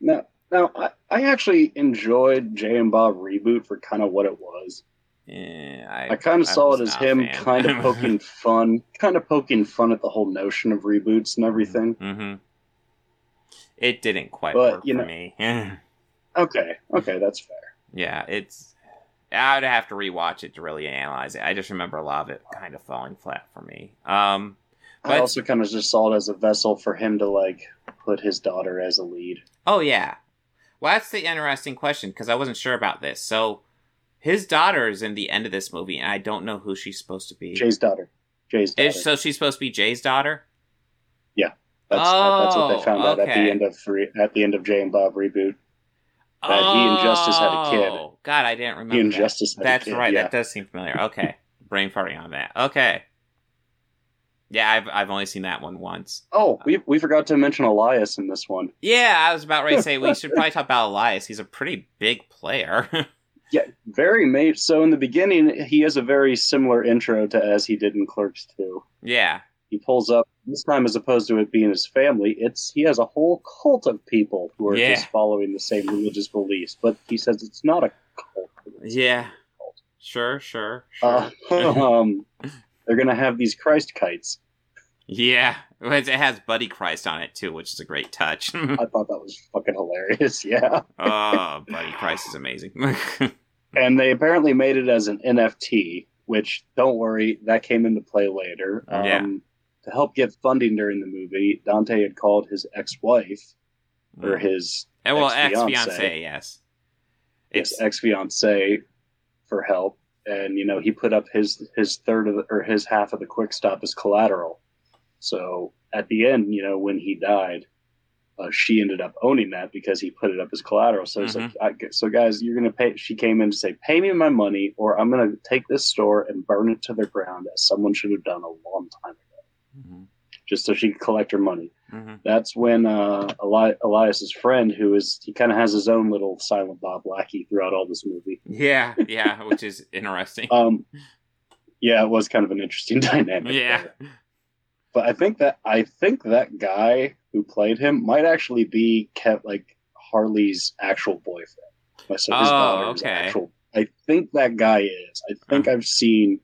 No, no. I, I actually enjoyed Jay and Bob reboot for kind of what it was. Eh, I, I kind of I saw it as him kind of *laughs* poking fun, kind of poking fun at the whole notion of reboots and everything. Mm-hmm. It didn't quite But, work you for know- me. *laughs* Okay, okay, that's fair. yeah, it's. I'd have to rewatch it to really analyze it. I just remember a lot of it kind of falling flat for me. Um, I also kind of just saw it as a vessel for him to like put his daughter as a lead. Oh yeah. Well, that's the interesting question because I wasn't sure about this. So, his daughter is in the end of this movie, and I don't know who she's supposed to be. Jay's daughter. Jay's daughter. Is, so she's supposed to be Jay's daughter. Yeah, that's, uh, that's what Oh, they found out at the end of three, at the end of Jay and Bob reboot. That he and Justice had a kid. Oh, God, I didn't remember. The that. Injustice had a That's right. yeah. That does seem familiar. Okay, brain farting on that. Okay. Yeah, I've I've only seen that one once. Oh, we we forgot to mention Elias in this one. Yeah, I was about ready to say we should probably *laughs* talk about Elias. He's a pretty big player. *laughs* Yeah, very made. So in the beginning, he has a very similar intro to as he did in Clerks 2. yeah. He pulls up this time, as opposed to it being his family, it's he has a whole cult of people who are Yeah. just following the same religious beliefs. But he says it's not a cult. It's Yeah. Sure, sure, sure. Uh, *laughs* um, they're gonna have these Christ kites. yeah. It has Buddy Christ on it too, which is a great touch. *laughs* I thought that was fucking hilarious. *laughs* Yeah, oh, Buddy Christ is amazing. *laughs* and they apparently made it as an NFT. Which don't worry, that came into play later. Um, Yeah. To help get funding during the movie, Dante had called his ex-wife or his well, ex ex-fiancé. fiance, yes. his ex fiance for help, and you know he put up his his third of the, or his half of the quick stop as collateral. So at the end, you know, when he died, uh, she ended up owning that because he put it up as collateral. So it's like, I, so guys, you're gonna pay. She came in to say, pay me my money, or I'm gonna take this store and burn it to the ground, as someone should have done a long time ago, just so she could collect her money. Mhm. That's when uh, Eli- Elias's friend, who is he kind of has his own little silent Bob Lackey throughout all this movie. Yeah, *laughs* yeah, which is interesting. Um, yeah, it was kind of an interesting *laughs* dynamic. yeah. there. but I think that I think that guy who played him might actually be kept like Harley's actual boyfriend. My Oh, daughter's okay. actual. I think that guy is. I think I've seen.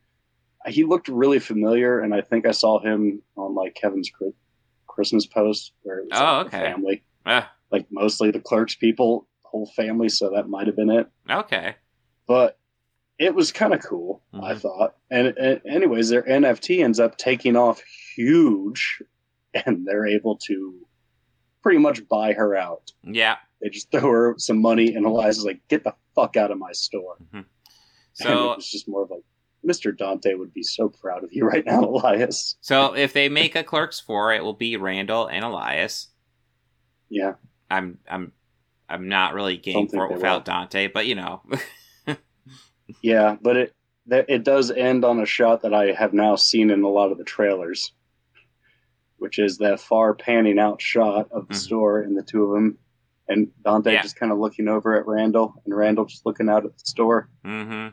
He looked really familiar, and I think I saw him on like Kevin's Christmas post where it was Oh, like, okay. family, Ah, like mostly the clerks people, whole family. So that might have been it okay. but it was kind of cool, I Mhm. thought. And, and anyways, their NFT ends up taking off huge, and they're able to pretty much buy her out. Yeah. They just throw her some money, and Elias's like, "Get the fuck out of my store." and So it was just more of like, "Mr. Dante would be so proud of you *laughs* right now, Elias." so if they make a Clerks 4, it will be Randal and Elias. Yeah, I'm I'm I'm not really game for it without will. Dante, but you know. *laughs* yeah, but it that it does end on a shot that I have now seen in a lot of the trailers, which is that far panning out shot of the Mhm. store and the two of them, and Dante Yeah. just kind of looking over at Randal, and Randal just looking out at the store. hmm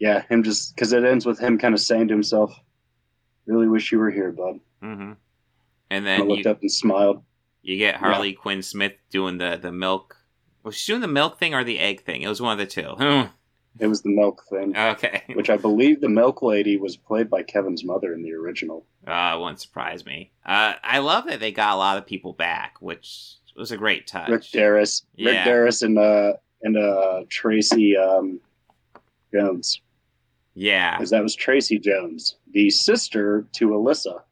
Yeah, him just because it ends with him kind of saying to himself, "Really wish you were here, bud." hmm And I then looked you, up and smiled. you get Harley Quinn Smith doing the the milk. Was she doing the milk thing or the egg thing? It was one of the two. *laughs* It was the milk thing, okay. *laughs* which I believe the milk lady was played by Kevin's mother in the original. Uh, it wouldn't surprise me. Uh, I love that they got a lot of people back, which was a great touch. Rick Derris, Rick Derris, and uh and uh Tracy um Jones. Yeah. because that was Tracy Jones, the sister to Alyssa.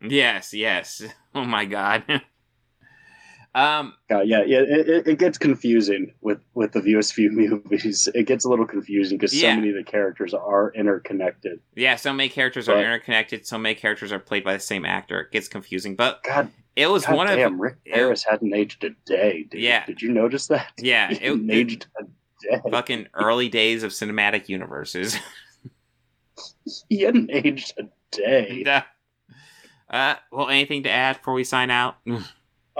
Yes. Yes. *laughs* Oh my God. *laughs* um. God, yeah, yeah, it, it- it gets confusing with with the VSView movies. It gets a little confusing because Yeah. so many of the characters are interconnected. Yeah. So many characters are interconnected. So many characters are played by the same actor. It gets confusing, but God, it was God one damn, of Rick it- Harris hadn't aged a day. Dude. Yeah. did you notice that? yeah. *laughs* It, it aged a day. fucking early days of cinematic universes. *laughs* He hadn't aged a day. *laughs* Uh. Well, anything to add before we sign out? *laughs*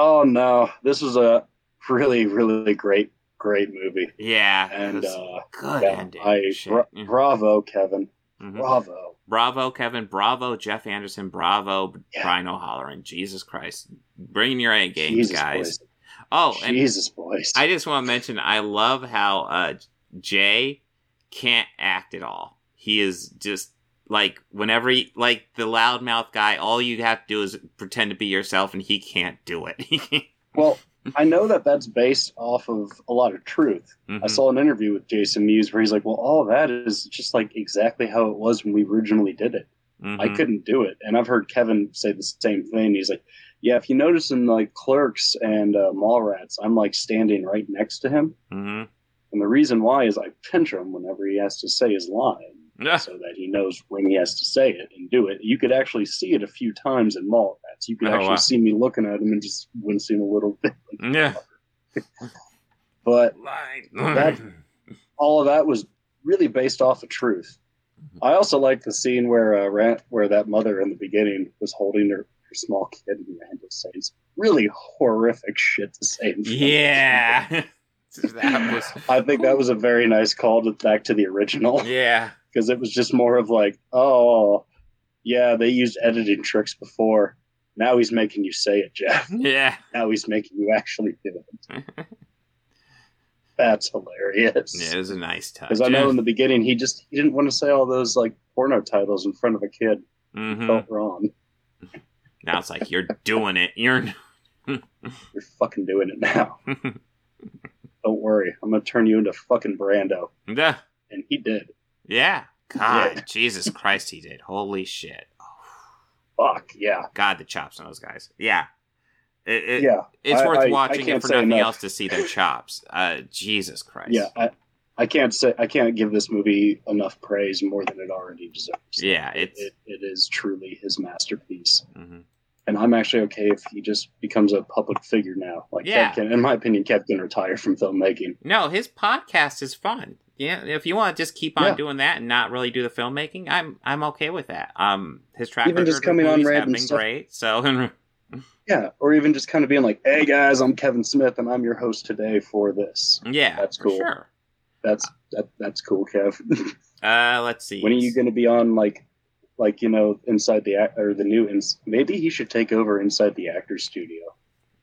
Oh no, this was a really, really great, great movie. yeah. And uh, good yeah, ending. I bra- Mhm. bravo, Kevin, Mhm. bravo. Bravo, Kevin. Bravo, Jeff Anderson. Bravo, Yeah. Brian O'Halloran. Jesus Christ. Bringing your A games, Jesus, guys. boys. Oh, and Jesus, boys. I just want to mention I love how uh, Jay can't act at all. He is just like whenever he like the loudmouth guy, all you have to do is pretend to be yourself and he can't do it. *laughs* Well, I know that that's based off of a lot of truth. I Mhm. saw an interview with Jason Mewes where he's like, "Well, all of that is just like exactly how it was when we originally did it. I Mhm. couldn't do it." And I've heard Kevin say the same thing. He's like, "Yeah, if you notice in like Clerks and uh, Mallrats, I'm like standing right next to him, Mhm. and the reason why is I pinch him whenever he has to say his line." Yeah. So that he knows when he has to say it and do it. You could actually see it a few times in Mallrats. You could Oh, actually wow. see me looking at him and just wincing a little bit. *laughs* Yeah. *laughs* But *laughs* That- all of that was really based off of truth. I also like the scene where uh, Ran- where that mother in the beginning was holding her, her small kid and Randal saying really horrific shit to say. in front of Yeah. that was I think that was a very nice call to, back to the original yeah. Because it was just more of like, oh, yeah, they used editing tricks before. Now he's making you say it, Jeff. *laughs* Yeah. Now he's making you actually do it. *laughs* That's hilarious. Yeah, it was a nice touch. Because I know in the beginning he just he didn't want to say all those like porno titles in front of a kid. Mhm. Felt wrong. Now it's like you're doing it. You're *laughs* You're fucking doing it now. Don't worry, I'm gonna turn you into fucking Brando. yeah. And he did. Yeah. God, Yeah. Jesus Christ, he did. Holy shit. Fuck yeah. God, the chops on those guys. Yeah. It, it- Yeah. It's I- worth I- I watching can't it for nothing enough. else to see their chops. Uh, Jesus Christ. Yeah. I, I can't say I can't give this movie enough praise more than it already deserves. Yeah, it's It, it is truly his masterpiece. mhm. And I'm actually okay if he just becomes a public figure now. Like Yeah. Can, in my opinion, Kev can retire from filmmaking. no. His podcast is fun. Yeah, if you want to just keep on Yeah. doing that and not really do the filmmaking, I'm I'm okay with that. Um, his track Even record just coming on random been stuff. great. So *laughs* Yeah, or even just kind of being like, "Hey guys, I'm Kevin Smith, and I'm your host today for this." yeah, That's cool. Sure. That's that, that's cool, Kev. *laughs* Uh, let's see. when are you going to be on like, like you know, inside the act or the new? Ins- maybe he should take over inside the actor's studio.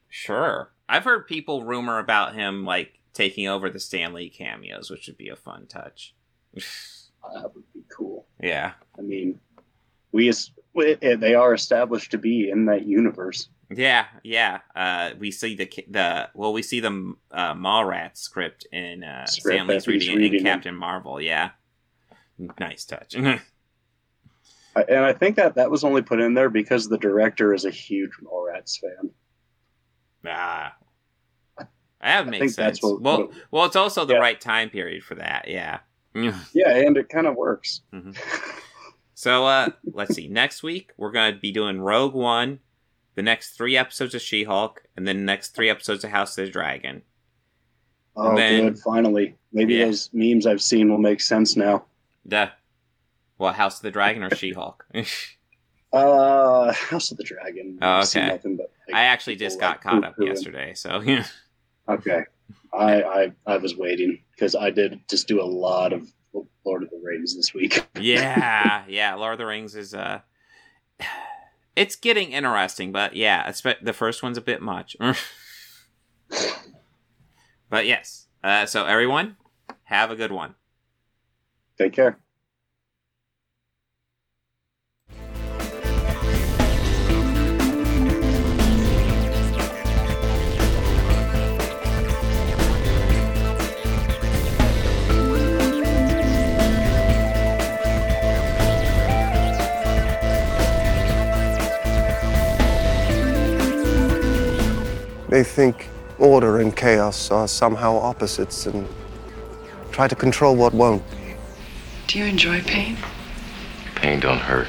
Sure. I've heard people rumor about him like taking over the Stan Lee cameos, which would be a fun touch. *sighs* That would be cool. yeah. I mean, we we- eh, they are established to be in that universe. Yeah, yeah. Uh, we see the the well, we see the uh, Mallrats script in uh, Script Stan Lee's reading, in reading it. Captain Marvel. Yeah, nice touch. *laughs* And I think that that was only put in there because the director is a huge Mallrats fan. ah, that makes sense. what- well, what- well, it's also the Yeah. right time period for that. Yeah. *laughs* Yeah, and it kind of works. *laughs* So uh let's see. Next week we're gonna be doing Rogue One, the next three episodes of She Hulk, and then the next three episodes of House of the Dragon. Oh, then- good! Finally, maybe Yeah. those memes I've seen will make sense now. The what House of the Dragon or She Hulk? *laughs* Uh, House of the Dragon. Oh, okay. nothing but, like, I actually just got like, caught up yesterday, so yeah. Okay, I, I I was waiting because I did just do a lot of Lord of the Rings this week. *laughs* yeah, yeah. Lord of the Rings is uh, *sighs* it's getting interesting, but yeah, the first one's a bit much. *laughs* but yes, uh, so everyone, have a good one. Take care. They think order and chaos are somehow opposites and try to control what won't. Do you enjoy pain? Pain don't hurt.